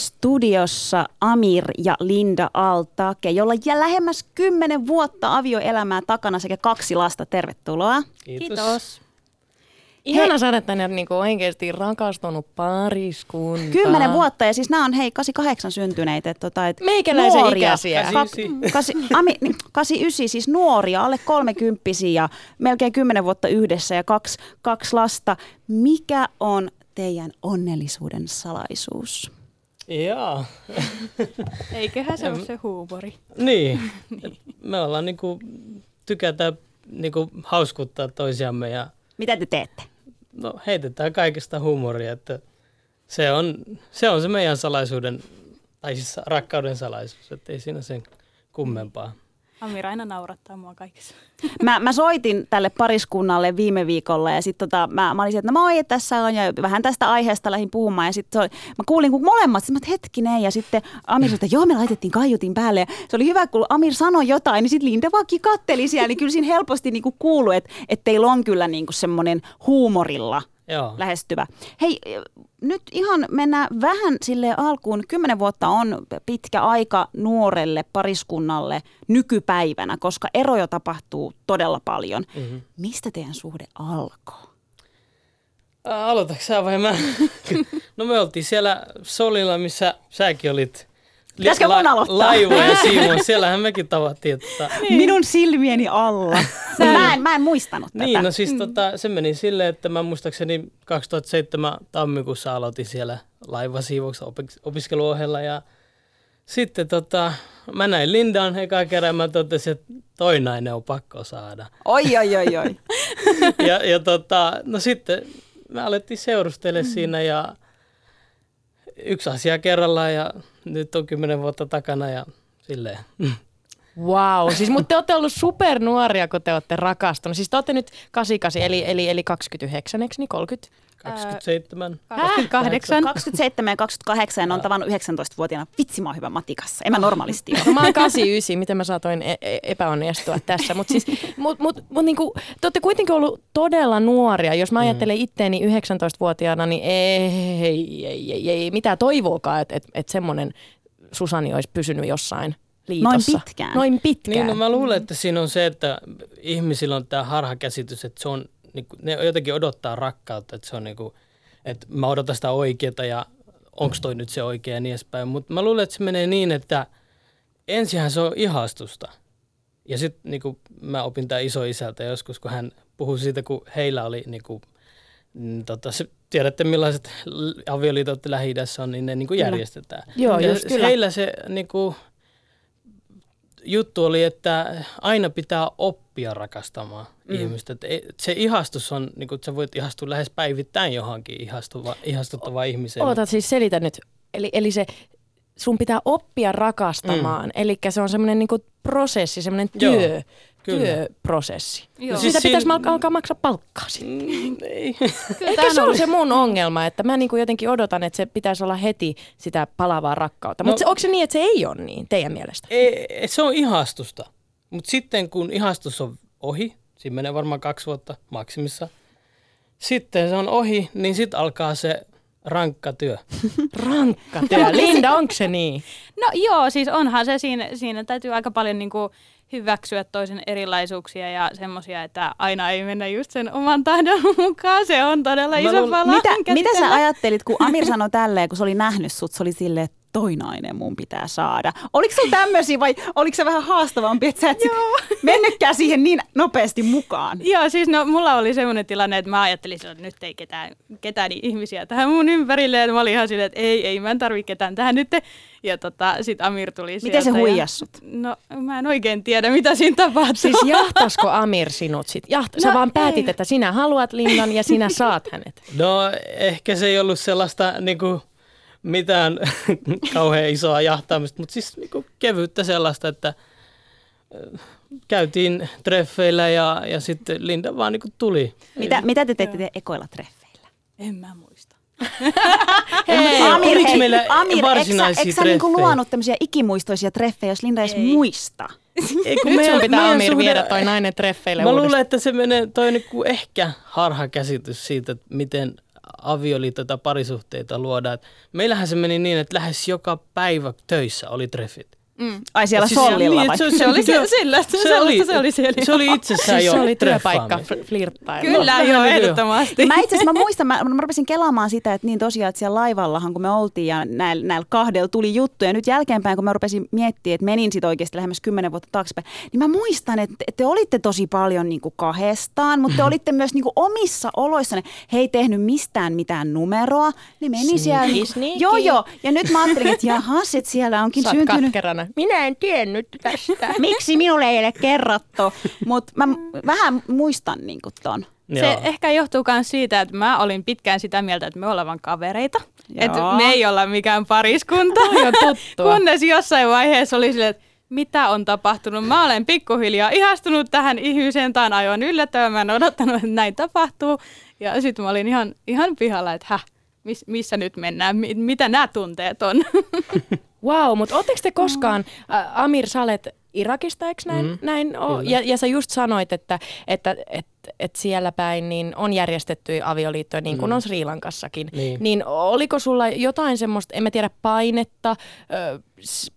Studiossa Amir ja Linda Altake, jolla jää lähemmäs kymmenen vuotta avioelämää takana sekä kaksi lasta. Tervetuloa. Kiitos. Ihana saada tänne niinku oikeasti rakastunut pariskunta. Kymmenen vuotta ja siis nämä on hei 88 syntyneitä. Et, tota, et Meikäläisen nuoria. ikäisiä. Kak- kasi, ami, niin, 89 siis nuoria, alle kolmekymppisiä ja melkein kymmenen vuotta yhdessä ja kaksi, kaksi lasta. Mikä on teidän onnellisuuden salaisuus? Joo, Eiköhän se ole se huumori. [LAUGHS] niin. Et [LAUGHS] Me ollaan niinku, tykätään niinku hauskuttaa toisiamme ja Mitä te teette? no, heitetään kaikesta huumoria, että se on, se on se meidän salaisuuden, tai siis rakkauden salaisuus, että ei siinä sen kummempaa. Amir aina naurattaa mua kaikessa. [LAUGHS] Mä, mä soitin tälle pariskunnalle viime viikolla ja sitten tota, mä, mä olisin, että no moi, tässä on ja vähän tästä aiheesta lähdin puhumaan ja sitten mä kuulin, kun molemmat, että hetkinen ja sitten Amir sanoi, että joo me laitettiin kaiutin päälle ja se oli hyvä, kun Amir sanoi jotain, niin sitten Linda vaan katteli siellä, niin kyllä siinä helposti niinku kuului, että, että teillä on kyllä niinku semmoinen huumorilla Joo. lähestyvä. Hei, nyt ihan mennään vähän sille alkuun. Kymmenen vuotta on pitkä aika nuorelle pariskunnalle nykypäivänä, koska eroja tapahtuu todella paljon. Mm-hmm. Mistä teidän suhde alkoi? Aloitatko sä vai mä? [LAUGHS] no me oltiin siellä Solilla, missä säkin olit. Pitäisikö mun aloittaa? Laiva ja [LAUGHS] Simon, siellähän mekin tavattiin. Että, Niin. Minun silmieni alla. [LAUGHS] mä, en, mä en muistanut tätä. Niin, no siis tota, se meni silleen, että mä muistaakseni 2007 tammikuussa aloitin siellä laivasiivouksen opis- opiskeluohella ja sitten tota, mä näin Lindan eka kerran ja mä totesin, että toi nainen on pakko saada. Oi, oi, oi, oi. [LAUGHS] Ja, ja tota, no sitten me alettiin seurustella siinä ja yksi asia kerrallaan ja nyt on kymmenen vuotta takana ja silleen. Wow, siis mutta te olette ollut supernuoria, kun te olette rakastunut. Siis te olette nyt 88, eli, eli, eli 29, eikö niin 30? 27. Häh? Kahdeksan. 27 ja 28 ja on tavannut 19-vuotiaana. Vitsi, mä oon hyvä matikassa. En mä normaalisti ole. No, mä oon 89, miten mä saatoin e- e- epäonnistua tässä. Mutta siis, mut, mut, mut niinku, te olette kuitenkin ollut todella nuoria. Jos mä ajattelen itteeni 19-vuotiaana, niin ei, ei, ei, ei, ei mitään toivoakaan, että et, et semmoinen Susani olisi pysynyt jossain liitossa. Noin pitkään. Noin pitkään. Niin, no mä luulen, että siinä on se, että ihmisillä on tämä harhakäsitys, että se on, niin kuin, ne jotenkin odottaa rakkautta, että se on niin kuin, että mä odotan sitä oikeaa ja onko toi nyt se oikea ja niin edespäin. Mutta mä luulen, että se menee niin, että ensinhän se on ihastusta. Ja sitten niin kuin mä opin tämä iso isältä joskus, kun hän puhui siitä, kun heillä oli niin kuin, mm, tota, se, tiedätte millaiset avioliitot lähi on, niin ne niin kuin järjestetään. Joo, ja just kyllä. Heillä se niin kuin, juttu oli, että aina pitää oppia rakastamaan mm. ihmistä. Ei- se ihastus on, niin että sä voit ihastua lähes päivittäin johonkin ihastuva, ihastuttavaan ihmiseen. Oota siis selitä nyt. Eli, eli se, sun pitää oppia rakastamaan. Mm. Eli se on semmoinen niinku prosessi, semmoinen Joo, työ, kyllä. työprosessi. Joo. No, Siis Siitä pitäisi alkaa, alkaa maksaa palkkaa sitten. Mm, ei. [LAUGHS] Eikö se ole se mun ongelma, että mä niinku jotenkin odotan, että se pitäisi olla heti sitä palavaa rakkautta. No- Mutta onko se niin, että se ei ole niin teidän mielestä? ei, se on ihastusta. Mutta sitten kun ihastus on ohi, siinä menee varmaan kaksi vuotta maksimissa, sitten se on ohi, niin sitten alkaa se rankka työ. [LAUGHS] Rankka työ. Linda, onko se niin? No joo, siis onhan se siinä, siinä täytyy aika paljon niinku hyväksyä toisen erilaisuuksia ja semmoisia, että aina ei mennä just sen oman tahdon [LAUGHS] mukaan. Se on todella iso luulen- pala. Mitä, mitä sä ajattelit, kun Amir sanoi tälleen, kun se oli nähnyt sut, se oli silleen, että toi nainen mun pitää saada. Oliko sulla tämmöisiä vai oliko se vähän haastavampi, että sä et [LAUGHS] mennytkään siihen niin nopeasti mukaan? Joo, siis no, mulla oli semmoinen tilanne, että mä ajattelin, että nyt ei ketään, ketään ihmisiä tähän mun ympärille. Ja mä olin ihan silleen, että ei, ei, mä en tarvi ketään tähän nyt. Ja tota, sit Amir tuli sieltä. Miten se ja- huijasi sut? No, mä en oikein tiedä, mitä siinä tapahtui. Siis [LAUGHS] jahtasko Amir sinut sit? Jaht, sä No vaan päätit, ei. että sinä haluat Lindan ja sinä saat hänet. No ehkä se ei ollut sellaista niinku, mitään [LAUGHS] kauhean isoa jahtaamista, mutta siis niinku, kevyyttä sellaista, että äh, käytiin treffeillä ja, ja sitten Linda vaan niinku tuli. Mitä, mitä te teitte teidän ekoilla treffeillä? En mä muista. [LAUGHS] Hei, oliko meillä Amir, varsinaisia eikö sä, eikö sä niinku luonut tämmöisiä ikimuistoisia treffejä, jos Linda edes muista? [LAUGHS] Ei, kun Nyt meidän- sun pitää meidän Amir suhde- viedä toi nainen treffeille Mä uudestaan. luulen, että se menee toi niinku ehkä harha käsitys siitä, että miten avioliittoja tai parisuhteita luodaan. Meillähän se meni niin, että lähes joka päivä töissä oli treffit. Mm. Ai siellä Siis sollilla niin, vai? se- Se oli [LAUGHS] se, sillä, se, se, oli, se oli siellä. Se oli itsessään Siis jo se oli työpaikka flirttailu. Kyllä, Vähän joo, ehdottomasti. Mä itse asiassa mä muistan, mä, mä rupesin kelaamaan sitä, että niin tosiaan, että siellä laivallahan kun me oltiin ja näillä, näillä kahdella tuli juttu ja nyt jälkeenpäin kun mä rupesin miettimään, että menin sit oikeasti lähemmäs kymmenen vuotta taaksepäin, niin mä muistan, että te, te olitte tosi paljon niin kuin kahdestaan, mutta te olitte myös niin kuin omissa oloissanne. He ei tehnyt mistään mitään numeroa, ne meni siellä. Niin sneaky. Joo, joo. Ja nyt mä ajattelin, että jahas, että siellä onkin Sä oot syntynyt. katkerana. Minä en tiennyt tästä. [LAUGHS] Miksi minulle ei ole kerrottu? Mutta mä vähän muistan niin ton. Se Joo. ehkä johtuu myös siitä, että mä olin pitkään sitä mieltä, että me ollaan vaan kavereita. Joo. Että me ei olla mikään pariskunta. [LAUGHS] Kunnes jossain vaiheessa oli silleen, että mitä on tapahtunut. Mä olen pikkuhiljaa ihastunut tähän ihmiseen. Tämä on aivan yllättävää. Mä en odottanut, että näin tapahtuu. Ja sitten mä olin ihan, ihan pihalla, että häh, miss, missä nyt mennään? Mi- mitä nämä tunteet on? [LAUGHS] Wow, mutta ootteko te koskaan, ä, Amir, sä olet Irakista, eikö näin? Mm, näin o, kyllä. ja, ja sä just sanoit, että, että, että, että siellä päin niin on järjestettyjä avioliittoja, niin kuin Mm. on Sri Lankassakin. Niin. niin oliko sulla jotain semmoista, en mä tiedä, painetta ö,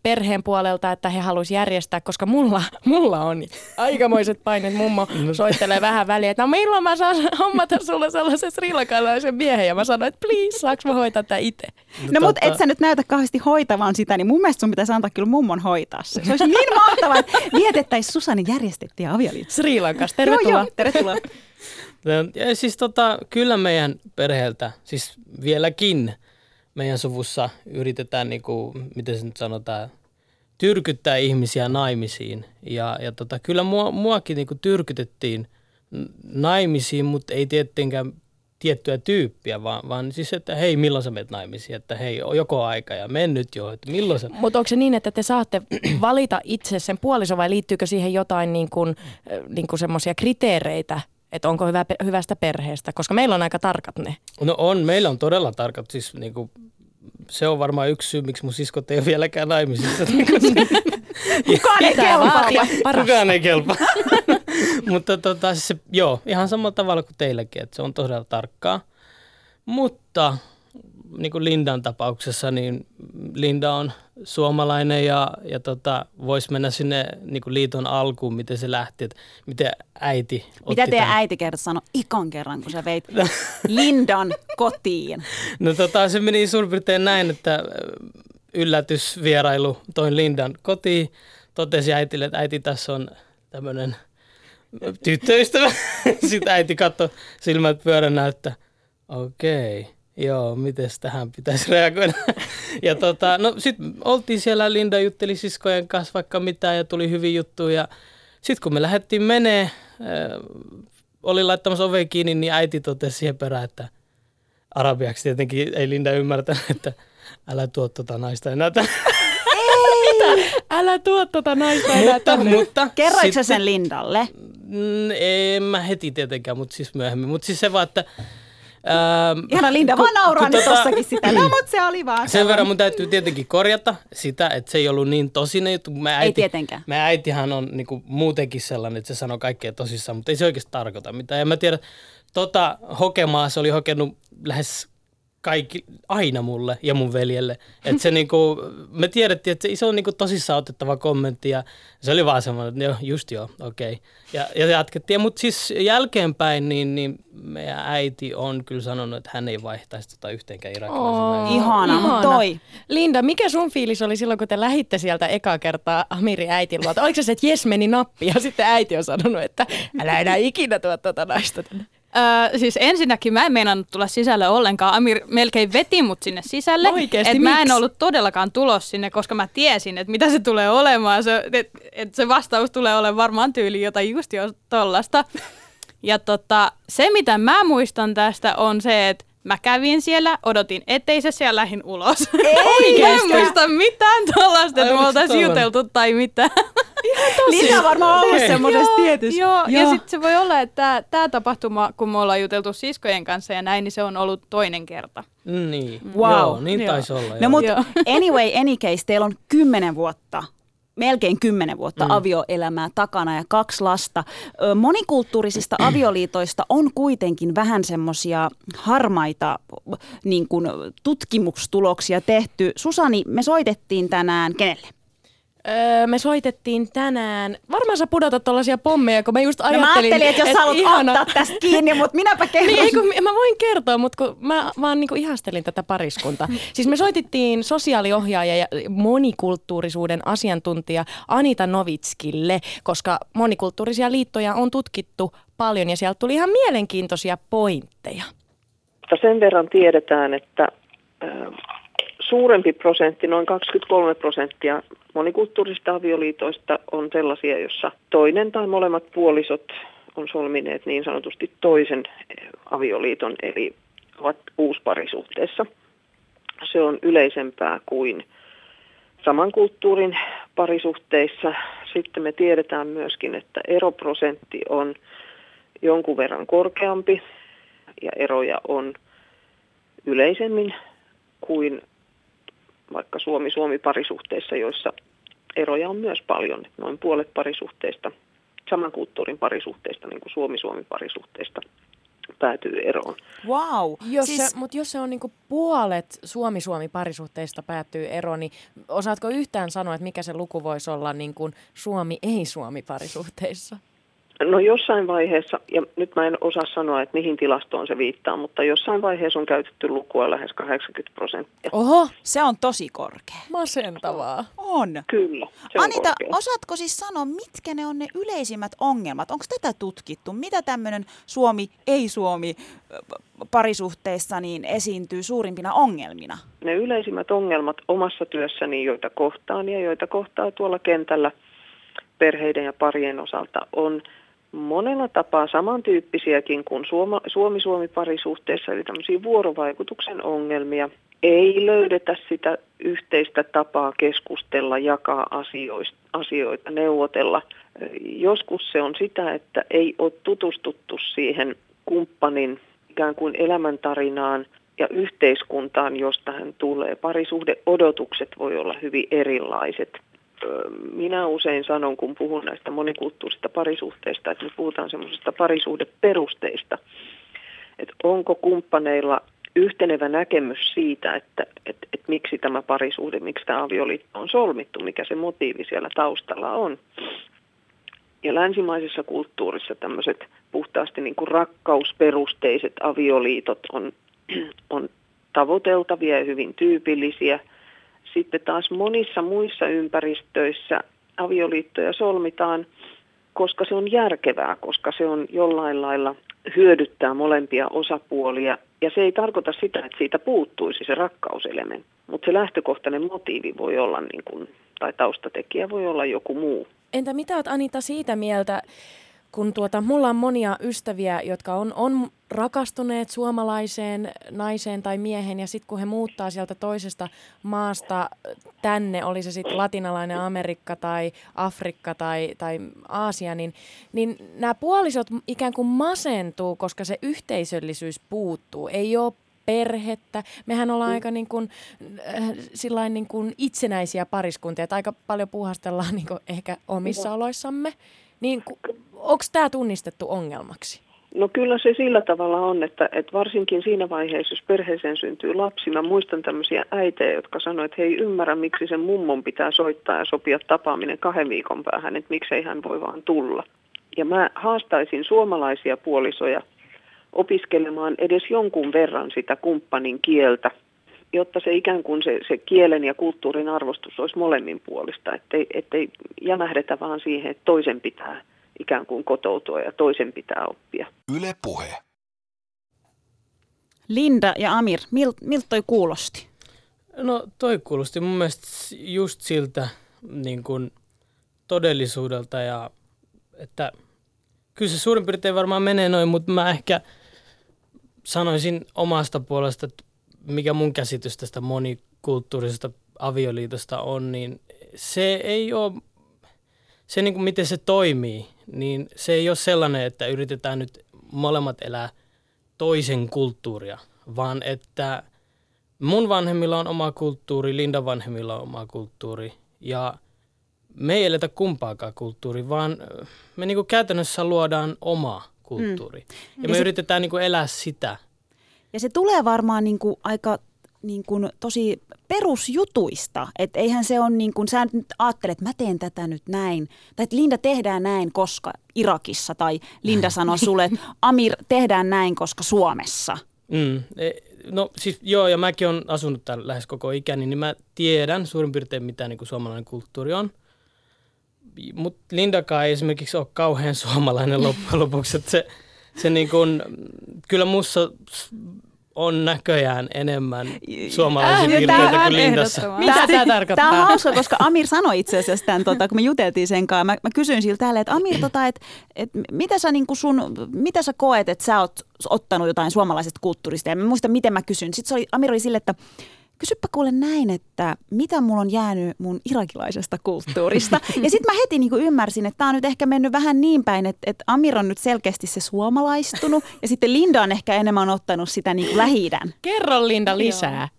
perheen puolelta, että he haluaisivat järjestää, koska mulla, mulla on aikamoiset painet. Mummo soittelee vähän väliä, että no milloin mä saan hommata sulle sellaisen srilankalaisen miehen. Ja mä sanoin, että please, saaks mä hoitaa tätä itse? No mutta tota- et sä nyt näytä kauheasti hoitavan sitä, niin mun mielestä sun pitäisi antaa kyllä mummon hoitaa se. Se olisi niin mahtavaa, että vietettäisiin Susanin järjestettyjä avioliittoja. Sri Lankassa, Joo, tervetuloa. joo, tervetuloa. [LAUGHS] Ja siis tota, kyllä meidän perheeltä, siis vieläkin meidän suvussa yritetään, niinku, miten se nyt sanotaan, tyrkyttää ihmisiä naimisiin. Ja, ja tota, kyllä mua, muakin niinku tyrkytettiin n- naimisiin, mutta ei tietenkään tiettyä tyyppiä, vaan, vaan siis, että hei, milloin sä menet naimisiin, että hei, joko aika ja mennyt jo, että milloin sä... Mutta onko se niin, että te saatte valita itse sen puolison vai liittyykö siihen jotain niin kuin, niin kuin semmoisia kriteereitä, että onko hyvä, hyvästä perheestä? Koska meillä on aika tarkat ne. No on, meillä on todella tarkat, siis niinku, se on varmaan yksi syy, miksi mun siskot ei ole vieläkään naimisissa. [LAUGHS] Kukaan ei kelpaa. Kukaan ei kelpaa. [LAUGHS] Mutta tota, siis se, joo, ihan samalla tavalla kuin teilläkin, että se on todella tarkkaa. Mutta niin kuin Lindan tapauksessa, niin Linda on suomalainen ja, ja tota, voisi mennä sinne niin kuin liiton alkuun, miten se lähti, että miten äiti otti Mitä teidän tämän. äiti kertoi sanoi ikan kerran, kun sä veit Lindan [LAUGHS] kotiin? No tota, se meni suurin piirtein näin, että ö, yllätysvierailu toin Lindan kotiin. Totesi äitille, että äiti tässä on tämmöinen tyttöystävä. [LAUGHS] Sitten äiti katsoi silmät pyöränä, että okei, joo, miten tähän pitäisi reagoida. Ja tota, no sitten oltiin siellä, Linda jutteli siskojen kanssa vaikka mitään ja tuli hyvin juttuja. Sitten kun me lähdettiin menee, oli laittamassa ove kiinni, niin äiti totesi siihen perään, että arabiaksi tietenkin ei Linda ymmärtänyt, että älä tuo tota naista enää tänne. Älä tuo tota naista enää mutta, tänne. mutta Kerroitko sitten- sen Lindalle? Mm, en mä heti tietenkään, mutta siis myöhemmin. Mutta siis se vaan, että... Ähm, Ihana Linda, kun- vaan nauraa nyt tota- tossakin sitä. No mut se oli vaan. [CLEARS THROAT] Sen verran mun täytyy tietenkin korjata sitä, että se ei ollut niin tosinen juttu. Mä Ei tietenkään. Meidän äitihän on niinku muutenkin sellainen, että se sanoo kaikkea tosissaan, mutta ei se oikeasti tarkoita mitään. Ja mä tiedän, tota hokemaa se oli hokenut lähes kaikki, aina mulle ja mun veljelle. Että se [LAUGHS] niinku, me tiedettiin, että se, se on niinku tosissaan otettava kommentti ja se oli vaan semmoinen, että joo, just joo, okei. Okay. Ja, ja jatkettiin. Mutta siis jälkeenpäin niin, niin meidän äiti on kyllä sanonut, että hän ei vaihtaisi tota yhteenkään irakilaisen naisen. Ihana, mut toi. Linda, mikä sun fiilis oli silloin, kun te lähitte sieltä eka kertaa Amirin äitin luota? Oliko se se, että jes meni nappi ja sitten äiti on sanonut, että älä enää ikinä tuo tuota naista tänne? Öö, siis ensinnäkin mä en meinannut tulla sisälle ollenkaan. Amir melkein veti mut sinne sisälle. Oikeesti, et mä en ollut todellakaan tulos sinne, koska mä tiesin, että mitä se tulee olemaan. Se, et, et se vastaus tulee olemaan varmaan tyyli jotain just jo tollasta. Ja tota, se, mitä mä muistan tästä, on se, että mä kävin siellä, odotin eteisessä ja lähin ulos. Ei, [LAUGHS] en muista mitään tollasta, Ai, että me oltaisiin juteltu tai mitään. Linda on varmaan ollut Okei. semmoisessa tietyssä. Joo, joo. ja sitten se voi olla, että tämä tapahtuma, kun me ollaan juteltu siskojen kanssa ja näin, niin se on ollut toinen kerta. Niin, Wow. joo, niin Joo. taisi olla. No joo. mut Joo. anyway, any case, teillä on kymmenen vuotta melkein kymmenen vuotta mm. avioelämää takana ja kaksi lasta. Monikulttuurisista [CLEARS THROAT] avioliitoista on kuitenkin vähän semmoisia harmaita niin kuin, tutkimustuloksia tehty. Susani, me soitettiin tänään kenelle? Öö, me soitettiin tänään, varmaan sä pudotat tuollaisia pommeja, kun mä just ajattelin... No mä ajattelin, että jos et haluat ihana... ottaa tästä kiinni, mutta minäpä [LAUGHS] kerron. niin, kun, mä voin kertoa, mutta kun mä vaan niin ihastelin tätä pariskuntaa. [LAUGHS] siis me soitettiin sosiaaliohjaaja ja monikulttuurisuuden asiantuntija Anita Novitskille, koska monikulttuurisia liittoja on tutkittu paljon ja sieltä tuli ihan mielenkiintoisia pointteja. Sen verran tiedetään, että suurempi prosentti, noin 23 prosenttia monikulttuurisista avioliitoista on sellaisia, jossa toinen tai molemmat puolisot on solmineet niin sanotusti toisen avioliiton, eli ovat uusparisuhteessa. Se on yleisempää kuin saman kulttuurin parisuhteissa. Sitten me tiedetään myöskin, että eroprosentti on jonkun verran korkeampi ja eroja on yleisemmin kuin vaikka Suomi-Suomi-parisuhteissa, joissa eroja on myös paljon. Noin puolet parisuhteista, saman kulttuurin parisuhteista, niin kuin Suomi-Suomi-parisuhteista, päätyy eroon. Wow. Jos siis... se, mutta jos se on niin puolet Suomi-Suomi-parisuhteista päätyy eroon, niin osaatko yhtään sanoa, että mikä se luku voisi olla niin kuin Suomi-ei-Suomi-parisuhteissa? No jossain vaiheessa, ja nyt mä en osaa sanoa, että mihin tilastoon se viittaa, mutta jossain vaiheessa on käytetty lukua lähes 80 prosenttia. Oho, se on tosi korkea. Masentavaa. On. Kyllä, se Anita, on korkea. osaatko siis sanoa, mitkä ne on ne yleisimmät ongelmat? Onko tätä tutkittu? Mitä tämmöinen Suomi, ei-Suomi parisuhteissa niin esiintyy suurimpina ongelmina? Ne yleisimmät ongelmat omassa työssäni, joita kohtaan ja joita kohtaa tuolla kentällä perheiden ja parien osalta on monella tapaa samantyyppisiäkin kuin Suomi-Suomi-parisuhteessa, eli tämmöisiä vuorovaikutuksen ongelmia. Ei löydetä sitä yhteistä tapaa keskustella, jakaa asioita, neuvotella. Joskus se on sitä, että ei ole tutustuttu siihen kumppanin ikään kuin elämäntarinaan ja yhteiskuntaan, josta hän tulee. Parisuhdeodotukset voi olla hyvin erilaiset minä usein sanon, kun puhun näistä monikulttuurista parisuhteista, että me puhutaan semmoisista parisuhdeperusteista. Että onko kumppaneilla yhtenevä näkemys siitä, että, että, että miksi tämä parisuhde, miksi tämä avioliitto on solmittu, mikä se motiivi siellä taustalla on. Ja länsimaisessa kulttuurissa tämmöiset puhtaasti niin kuin rakkausperusteiset avioliitot on, [CLEARS THROAT] on tavoiteltavia ja hyvin tyypillisiä – sitten taas monissa muissa ympäristöissä avioliittoja solmitaan, koska se on järkevää, koska se on jollain lailla hyödyttää molempia osapuolia. Ja se ei tarkoita sitä, että siitä puuttuisi se rakkauselementti, mutta se lähtökohtainen motiivi voi olla, niin kuin, tai taustatekijä voi olla joku muu. Entä mitä olet Anita siitä mieltä, kun tuota, mulla on monia ystäviä, jotka on, on rakastuneet suomalaiseen naiseen tai miehen ja sitten kun he muuttaa sieltä toisesta maasta tänne, oli se sitten latinalainen Amerikka tai Afrikka tai, tai Aasia, niin, niin nämä puolisot ikään kuin masentuu, koska se yhteisöllisyys puuttuu. Ei ole perhettä. Mehän ollaan aika niin kuin, äh, niin kuin itsenäisiä pariskuntia, että aika paljon puhastellaan niin kuin ehkä omissa oloissamme. Niin onko tämä tunnistettu ongelmaksi? No kyllä se sillä tavalla on, että, että varsinkin siinä vaiheessa, jos perheeseen syntyy lapsi, mä muistan tämmöisiä äitejä, jotka sanoivat, että he ei ymmärrä, miksi sen mummon pitää soittaa ja sopia tapaaminen kahden viikon päähän, että miksei hän voi vaan tulla. Ja mä haastaisin suomalaisia puolisoja opiskelemaan edes jonkun verran sitä kumppanin kieltä, jotta se ikään kuin se, se kielen ja kulttuurin arvostus olisi molemmin puolista, ettei, ettei jämähdetä vaan siihen, että toisen pitää – ikään kuin kotoutua ja toisen pitää oppia. Yle puhe. Linda ja Amir, mil, miltä toi kuulosti? No toi kuulosti mun mielestä just siltä niin kuin todellisuudelta ja että kyllä se suurin piirtein varmaan menee noin, mutta mä ehkä sanoisin omasta puolesta, että mikä mun käsitys tästä monikulttuurisesta avioliitosta on, niin se ei ole, se niin kuin miten se toimii, niin se ei ole sellainen, että yritetään nyt molemmat elää toisen kulttuuria, vaan että mun vanhemmilla on oma kulttuuri, Linda vanhemmilla on oma kulttuuri ja me ei eletä kumpaakaan kulttuuri, vaan me niinku käytännössä luodaan oma kulttuuri. Mm. Ja, Ja me se- yritetään niinku elää sitä. Ja se tulee varmaan niin kuin aika niin kuin tosi perusjutuista. Että eihän se ole niin kuin, sä nyt ajattelet, että mä teen tätä nyt näin. Tai että Linda tehdään näin, koska Irakissa. Tai Linda sanoo sulle, että [LAUGHS] Amir tehdään näin, koska Suomessa. Mm. E, No siis joo, ja mäkin olen asunut täällä lähes koko ikäni, niin mä tiedän suurin piirtein mitä niin kuin suomalainen kulttuuri on. Mutta Lindakaan ei esimerkiksi ole kauhean [LAUGHS] suomalainen loppujen lopuksi. Että se, se niin kuin, kyllä mussa on näköjään enemmän suomalaisia Äh, piirteitä tää- kuin Lindassa. Mitä tämä tarkoittaa? Tämä on hauska, koska Amir sanoi itse asiassa tämän, tota, kun me juteltiin sen kanssa. Mä, mä kysyin siltä täällä, että Amir, tota, et, et, mitä, sä, niin sun, mitä sä koet, että sä oot ottanut jotain suomalaisesta kulttuurista? Ja mä muistan, miten mä kysyn. Sitten se oli, Amir oli sille, että kysypä kuule näin, että mitä mulla on jäänyt mun irakilaisesta kulttuurista. [LAUGHS] Ja sitten mä heti niin ymmärsin, että tämä on nyt ehkä mennyt vähän niin päin, että, että Amir on nyt selkeästi se suomalaistunut. [LAUGHS] Ja sitten Linda on ehkä enemmän ottanut sitä niin lähi Kerro Linda lisää.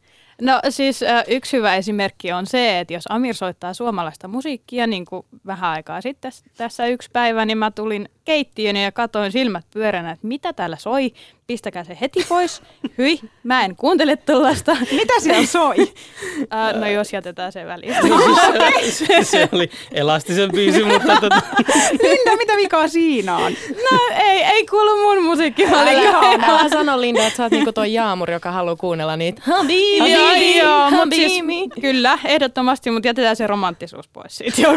No siis yksi hyvä esimerkki on se, että jos Amir soittaa suomalaista musiikkia, niin kuin vähän aikaa sitten tässä yksi päivä, niin mä tulin keittiöön ja katoin silmät pyöränä, että mitä täällä soi, pistäkää se heti pois. Hyi, mä en kuuntele tuollaista. Mitä siellä soi? Äh, no jos jätetään se väliin. [LAUGHS] se, se, se oli elastisen biisi, mutta tota, Linda, mitä vikaa siinä on? No ei, ei kuulu mun musiikki. Älä, ihan- älä sano Linda, että sä oot niinku toi Jaamur, joka haluaa kuunnella niitä. Habibi, Joo, joo, mut Habibi. siis, kyllä, ehdottomasti, mutta jätetään se romanttisuus pois siitä. Joo.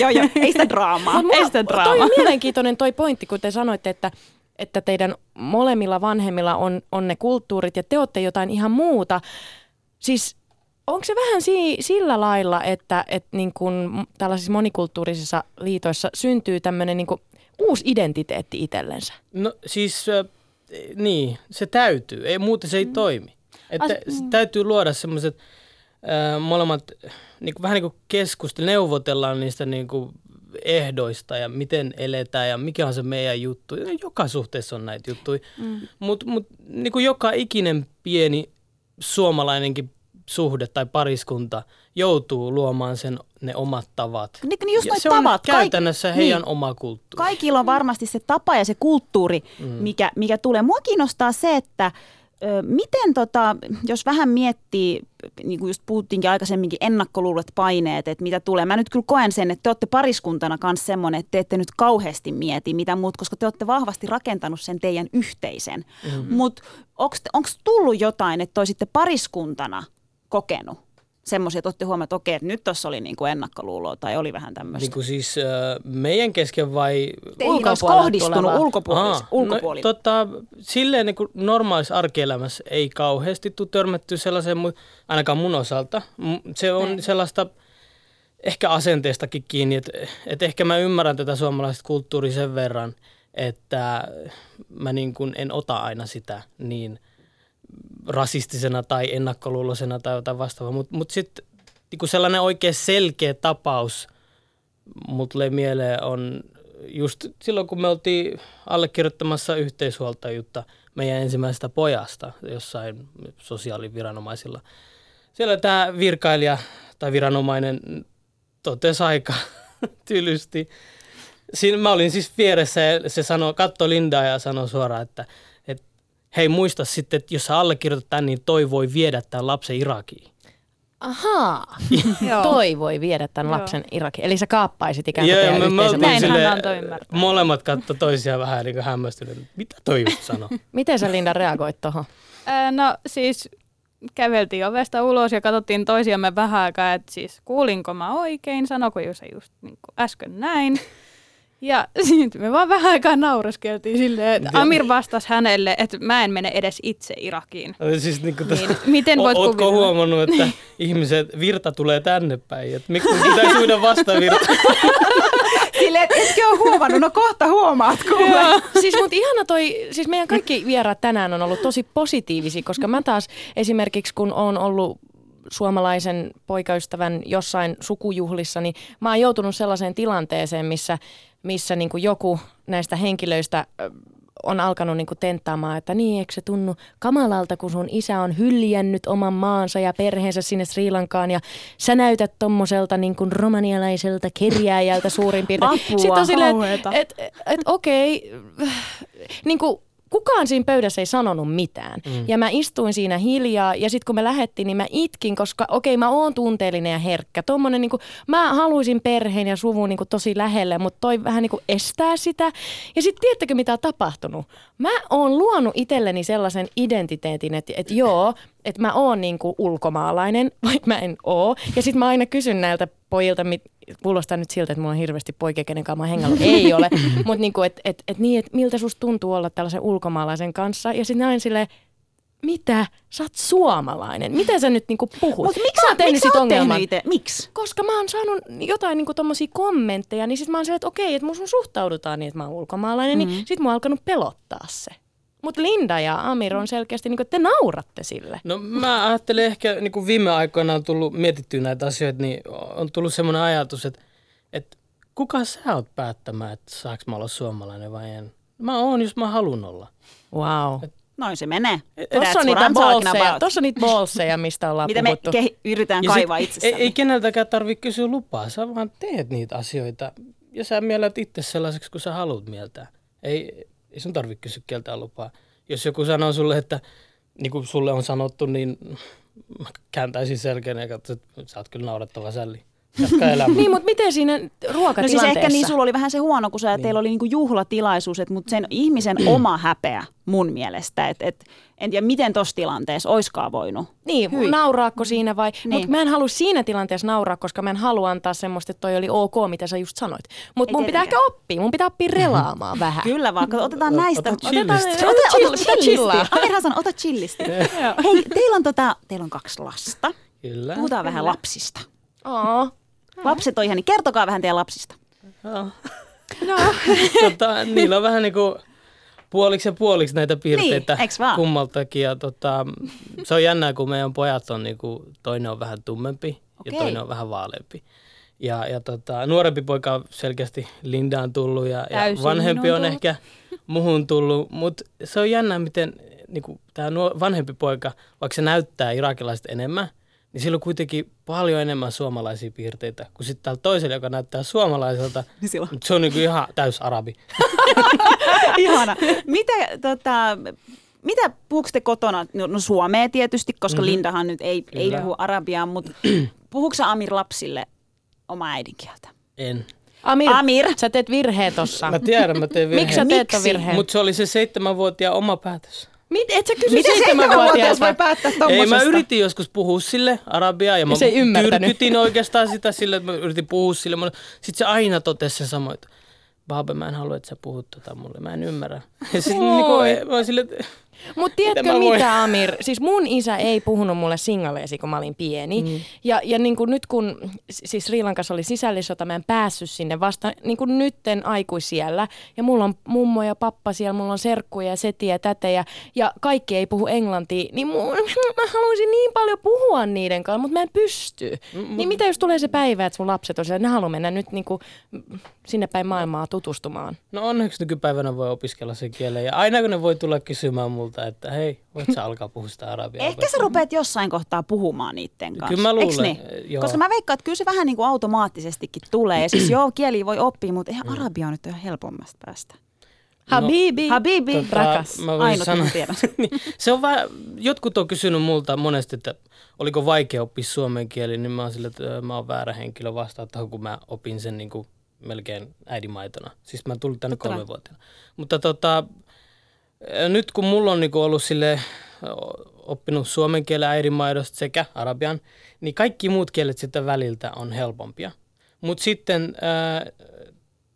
joo, joo. Ei sitä draamaa. Ei sitä draamaa. Mielenkiintoinen toi pointti, kun te sanoitte, että, että teidän molemmilla vanhemmilla on, on ne kulttuurit ja te olette jotain ihan muuta. Siis onko se vähän si, sillä lailla, että, että niin kun tällaisissa monikulttuurisissa liitoissa syntyy tämmöinen niin uusi identiteetti itsellensä? No siis, äh, niin, se täytyy. Ei, muuten se ei toimi. Että As- se täytyy luoda semmoiset äh, molemmat, niin kuin, vähän niin kuin keskustelu, neuvotellaan niistä niin kuin ehdoista ja miten eletään ja mikä on se meidän juttu. Joka suhteessa on näitä juttuja. Mm. Mutta mut, niin kuin joka ikinen pieni suomalainenkin suhde tai pariskunta joutuu luomaan sen ne omat tavat. Niin, niin just Ja se on tavat. Kaik- käytännössä heidän niin. oma kulttuuri. Kaikilla on varmasti se tapa ja se kulttuuri, mm. mikä, mikä tulee. Mua kiinnostaa se, että miten tota, jos vähän miettii, niin kuin just puhuttiinkin aikaisemminkin, ennakkoluulot, paineet, että mitä tulee. Mä nyt kyllä koen sen, että te olette pariskuntana kanssa semmoinen, että te ette nyt kauheasti mieti mitä muut, koska te olette vahvasti rakentanut sen teidän yhteisen. Mm-hmm. Mutta onko tullut jotain, että olisitte pariskuntana kokenut semmoisia, että olette huomannut, että okei, että nyt tuossa oli niin kuin ennakkoluuloa tai oli vähän tämmöistä. Niin kuin siis äh, meidän kesken vai ulkopuolelta kohdistunut ulkopuolis. No, tota, silleen niin kuin normaalissa arkielämässä ei kauheasti tule törmätty sellaiseen, ainakaan mun osalta. Se on Ei. sellaista ehkä asenteestakin kiinni, että, että ehkä mä ymmärrän tätä suomalaista kulttuuria sen verran, että mä niin kuin en ota aina sitä niin rasistisena tai ennakkoluuloisena tai jotain vastaavaa. Mutta mut, mut sitten niin sellainen oikein selkeä tapaus mut tulee mieleen on just silloin, kun me oltiin allekirjoittamassa yhteishuoltajuutta meidän ensimmäisestä pojasta jossain sosiaaliviranomaisilla. Siellä tämä virkailija tai viranomainen totesi aika [LAUGHS] tylysti. Siinä mä olin siis vieressä ja se sanoi, katsoi Lindaa ja sanoi suoraan, että hei muista sitten, että jos sä allekirjoitat tämän, niin toi voi viedä tämän lapsen Irakiin. Ahaa, [LAUGHS] toi voi viedä tämän Joo. lapsen Irakiin. Eli sä kaappaisit ikään kuin Joo, teidän me, me yhteisön oltiin ymmärtää. molemmat katto toisiaan vähän niin hämmästyneet. Mitä toi just sanoi? [LAUGHS] Miten sä Linda reagoit tuohon? No siis käveltiin ovesta ulos ja katsottiin toisiamme vähän aikaa, että siis kuulinko mä oikein, sanoko se just niin kuin äsken näin. Ja sitten [LAUGHS] me vaan vähän aikaa naureskeltiin silleen, että Amir vastasi hänelle, että mä en mene edes itse Irakiin. Siis niin kuin Niin, miten voit Ootko kuvitella? huomannut, että ihmiset, virta tulee tänne päin? Että miksi pitäisi uida vastavirta? [LAUGHS] Silleen, että etkö ole huomannut? No kohta huomaat, kuule. [LAUGHS] siis mut ihana toi, siis meidän kaikki vieraat tänään on ollut tosi positiivisia, koska mä taas esimerkiksi kun on ollut suomalaisen poikaystävän jossain sukujuhlissa, niin mä oon joutunut sellaiseen tilanteeseen, missä, missä niin kuin joku näistä henkilöistä on alkanut niinku tenttaamaan, että niin, eikö se tunnu kamalalta, kun sun isä on hyljännyt oman maansa ja perheensä sinne Sri Lankaan ja sä näytät tommoselta niinku romanialaiselta kerjääjältä suurin piirtein. Apua, Sitten on silleen, että et, et, okei, niinku kukaan siinä pöydässä ei sanonut mitään. Mm. Ja mä istuin siinä hiljaa ja sitten kun me lähdettiin, niin mä itkin, koska okei mä oon tunteellinen ja herkkä. Tommonen, niinku, mä haluaisin perheen ja suvun niinku, tosi lähelle, mutta toi vähän niinku, estää sitä. Ja sitten tiedättekö mitä on tapahtunut? Mä oon luonut itselleni sellaisen identiteetin, että, että joo, että mä oon niinku ulkomaalainen, vaikka mä en oo. Ja sitten mä aina kysyn näiltä pojilta, mit, kuulostaa nyt siltä, että mulla on hirveästi poikia, kenen kanssa mä oon hengailut. Ei ole, [LAUGHS] mutta niinku, että et, et niin, että miltä susta tuntuu olla tällaisen ulkomaalaisen kanssa. Ja sitten aina silleen, mitä? Sä oot suomalainen. Miten sä nyt niinku puhut? Mutta miksi Sä oot tehnyt sit ongelman? Miksi? Koska mä oon saanut jotain niinku tommosia kommentteja, niin sit mä oon silleen, että okei, että mun suhtaudutaan niin, että mä oon ulkomaalainen, mm-hmm. niin sit mua on alkanut pelottaa se. Mutta Linda ja Amir on selkeästi, niin että te nauratte sille. No mä ajattelen ehkä, niin kuin viime aikoina on tullut mietittyä näitä asioita, niin on tullut semmoinen ajatus, että, että kuka sä oot päättämään, että saaks mä olla suomalainen vai en. Mä oon, jos mä haluan olla. Wow. Noin se menee. Tuossa on, niitä about. tossa on niitä bolseja, mistä ollaan Mitä me puhuttu. ke- yritetään Ja kaivaa ei, itsessämme. ei keneltäkään tarvitse kysyä lupaa, sä vaan teet niitä asioita ja sä mielät itse sellaiseksi, kun sä haluat mieltää. Ei, ei sun tarvitse kysyä keltään lupaa. Jos joku sanoo sulle, että niin kuin sulle on sanottu, niin mä kääntäisin selkeän ja katsoin, että sä oot kyllä naurettava sälli. Jatka elämää. [LAUGHS] Niin, mutta miten siinä No ruokatilanteessa? siis ehkä niin sulla oli vähän se huono, kun sä, niin. teillä oli niinku juhlatilaisuus, että mutta sen ihmisen oma häpeä mun mielestä, että et, en tiedä miten tuossa tilanteessa oiskaan voinut. Niin, Hyi. nauraako siinä vai? Niin. Mutta mä en halua siinä tilanteessa nauraa, koska mä en halua antaa semmoista, että toi oli ok, mitä sä just sanoit. Mutta mun pitää ehkä oppia, mun pitää oppia relaamaan [LAUGHS] vähän. Kyllä vaan, otetaan näistä. ota Otetaan, chillisti. ota, ota, ota chillaa? Sanoi, ota chillisti. [LAUGHS] Hei, teillä on, tota, teillä on kaksi lasta. Kyllä. Puhutaan vähän lapsista. Oo. Lapset on ihan, niin kertokaa vähän teidän lapsista. [LAUGHS] tota, niillä on vähän niin kuin puoliksi ja puoliksi näitä piirteitä Niin, kummaltakin. Ja tota, se on jännää, kun meidän pojat on niin kuin, toinen on vähän tummempi ja Okei. toinen on vähän vaaleampi. Ja, ja tota, nuorempi poika on selkeästi Lindaan tullut ja, ja vanhempi on tullut. ehkä muhun tullut. Mutta se on jännää, miten niin tämä vanhempi poika, vaikka se näyttää irakilaiset enemmän, niin sillä on kuitenkin paljon enemmän suomalaisia piirteitä kuin sitten täällä toisella, joka näyttää suomalaiselta. [LAUGHS] Niin sillä on. Mutta se on niinku ihan täys arabi. [LAUGHS] Ihana. [LAUGHS] Mitä, tota, mitä puhuuko te kotona? No, no suomea tietysti, koska mm-hmm. Lindahan nyt ei, ei puhu arabiaa, mutta [CLEARS THROAT] puhuuko Amir lapsille omaa äidinkieltä? En. Amir, Amir. sä teet virheen tossa. Mä tiedän, mä teen virheen. Miksi sä teet Miksi? virheen? Mutta se oli se seitsemänvuotiaan oma päätös. Mit, et sä kysy Miten seitsemänvuotias voi päättää Ei, tommosesta? mä yritin joskus puhua sille arabiaa ja mä se ei ymmärtänyt. tyrkytin oikeastaan sitä sille, että mä yritin puhua sille. Sitten se aina totesi sen samoin, että Baabe, mä en halua, että sä puhut tota mulle, mä en ymmärrä. Ja sitten niinku, ei- mä oon sille, että Mutta tiedätkö Mitä Amir? Siis mun isä ei puhunut mulle singaleesi, kun mä olin pieni. Mm. Ja, ja niin kuin nyt kun siis Sri Lankassa oli sisällissota, mä en päässyt sinne vasta niin kuin nytten aikuisiellä. Ja mulla on mummo ja pappa siellä, mulla on serkkuja ja setiä ja tätejä. Ja kaikki ei puhu englantia. Niin mun, [LAUGHS] mä haluaisin niin paljon puhua niiden kanssa, mutta mä en pysty. Mm, niin mitä jos tulee se päivä, että sun lapset on siellä, ne haluaa mennä nyt niin kuin sinne päin maailmaa tutustumaan. no onneksi nykypäivänä voi opiskella sen kielen. Ja aina kun ne voi tulla kysymään multa, että hei, voit sä alkaa puhua sitä arabiaa? Ehkä sä rupeat jossain kohtaa puhumaan niiden kanssa. Kyllä mä luulen, niin? joo. Koska mä veikkaan, että kyllä se vähän niin kuin automaattisestikin tulee. Ja siis [CLEARS THROAT] joo, kieli voi oppia, mutta eihän arabia on nyt ihan helpommasta päästä. Habibi. Habibi, Tota, rakas. Ainut, sanoa- tiedän. [LAUGHS] niin, se on vähän, jotkut on kysynyt multa monesti, että oliko vaikea oppia suomen kieli, niin mä oon sille, että mä oon väärä henkilö vastaan kun mä opin sen niin kuin melkein äidinmaitona. Siis mä tulin tänne Totta kai. kolmevuotiaana. Mutta tota, nyt kun mulla on niin kuin ollut sille oppinut suomen kielen äidinmaidosta sekä arabian, niin kaikki muut kielet sitten väliltä on helpompia. Mutta sitten äh,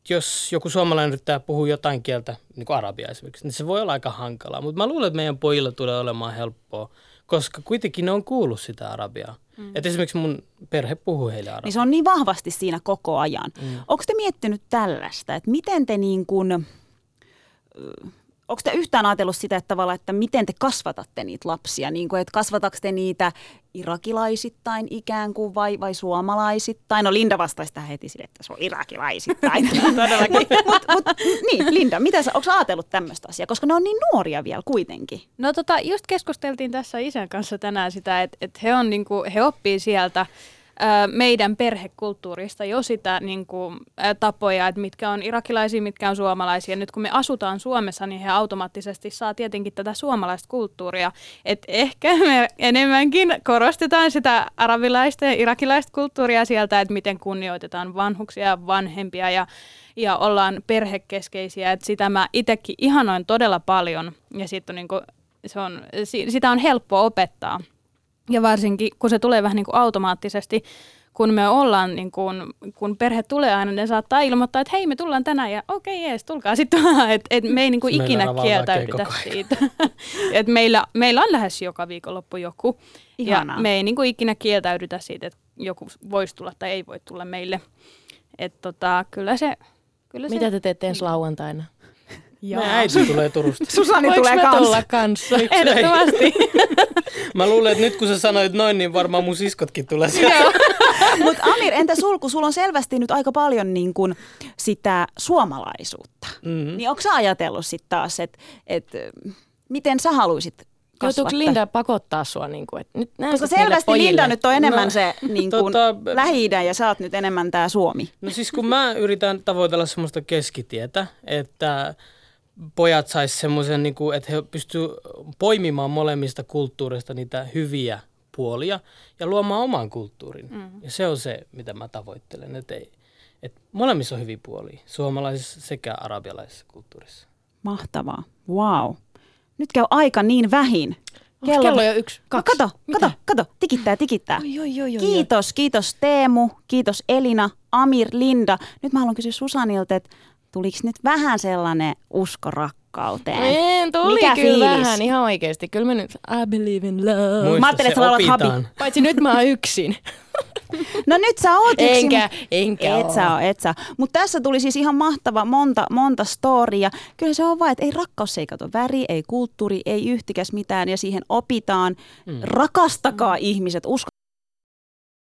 jos joku suomalainen yrittää puhua jotain kieltä, niin kuin arabia esimerkiksi, niin se voi olla aika hankalaa. Mutta mä luulen, että meidän pojilla tulee olemaan helppoa, koska kuitenkin ne on kuullut sitä arabiaa. Mm. Et esimerkiksi mun perhe puhuu heille arabiaa. Niin se on niin vahvasti siinä koko ajan. Mm. Onko te miettinyt tällaista, että miten te niin kuin, onko te yhtään ajatellut sitä, että, tavallaan, että miten te kasvatatte niitä lapsia? Niin kuin, että kasvatako te niitä irakilaisittain ikään kuin vai, vai suomalaisittain? No Linda vastaisi tähän heti sille, että se on irakilaisittain. [LAUGHS] Todellakin. mut, mut, niin, Linda, mitä sä, onko ajatellut tämmöistä asiaa? Koska ne on niin nuoria vielä kuitenkin. No tota, just keskusteltiin tässä isän kanssa tänään sitä, että, että he, on, niin kuin, he oppii sieltä meidän perhekulttuurista jo sitä niin kuin, tapoja, että mitkä on irakilaisia, mitkä on suomalaisia. Nyt kun me asutaan Suomessa, niin he automaattisesti saa tietenkin tätä suomalaista kulttuuria. Et ehkä me enemmänkin korostetaan sitä arabilaista ja irakilaista kulttuuria sieltä, että miten kunnioitetaan vanhuksia ja vanhempia ja, ja ollaan perhekeskeisiä. Et sitä mä itsekin ihanoin todella paljon ja sit on, niin kuin, se on, sitä on helppo opettaa. Ja varsinkin, kun se tulee vähän niin kuin automaattisesti, kun me ollaan, niin kun, kun perhe tulee aina, ne saattaa ilmoittaa, että hei me tullaan tänään ja okei okay, jees, tulkaa sitten että et me ei niin kuin ikinä kieltäydytä siitä. [LAUGHS] et meillä, meillä on lähes joka viikonloppu joku Ihanaa. ja me ei niin kuin ikinä kieltäydytä siitä, että joku voisi tulla tai ei voi tulla meille. Et tota, kyllä se, kyllä Mitä te teette ensi lauantaina? Joo. Meidän äiti tulee Turusta. Susani Voinko tulee kanssa. tulla kanssa? Ehdottomasti. [LAUGHS] Mä luulen, että nyt kun sä sanoit noin, niin varmaan mun siskotkin tulee sieltä. [LAUGHS] Mutta Amir, entä sulku? Sulla on selvästi nyt aika paljon niin kun sitä suomalaisuutta. Mm-hmm. Niin onko sä ajatellut sitten taas, että et, miten sä haluaisit Joutuuko Linda pakottaa sua? Niin kuin, että nyt Koska selvästi pojille. Linda nyt on enemmän no, se niin kuin, tota, lähi ja sä oot nyt enemmän tämä Suomi. No siis kun mä yritän tavoitella semmoista keskitietä, että pojat sais semmoisen, niin kuin, että he pystyvät poimimaan molemmista kulttuureista niitä hyviä puolia ja luomaan oman kulttuurin. Mm. Ja se on se, mitä mä tavoittelen. Että ei, että molemmissa on hyviä puolia, suomalaisessa sekä arabialaisessa kulttuurissa. Mahtavaa. Wow. Nyt käy aika niin vähin. Kello, kello jo yksi, kaksi. No, kato, kato, kato, tikittää, tikittää. Oi, oi, oi, kiitos, kiitos Teemu, kiitos Elina, Amir, Linda. Nyt mä haluan kysyä Susanilta, että tuliko nyt vähän sellainen usko rakkauteen? En, tuli Mikä kyllä fiilis? vähän, ihan oikeasti. Kyllä mä nyt, I believe in love. Muista, mä ajattelin, että sä habi. Paitsi nyt mä oon yksin. [LAUGHS] No nyt sä oot yksin. Enkä, enkä Et sä oo, et sä Mutta tässä tuli siis ihan mahtava monta, monta storia. Kyllä se on vaan, että ei rakkaus ei kato väri, ei kulttuuri, ei yhtikäs mitään ja siihen opitaan. Mm. Rakastakaa mm. ihmiset, usko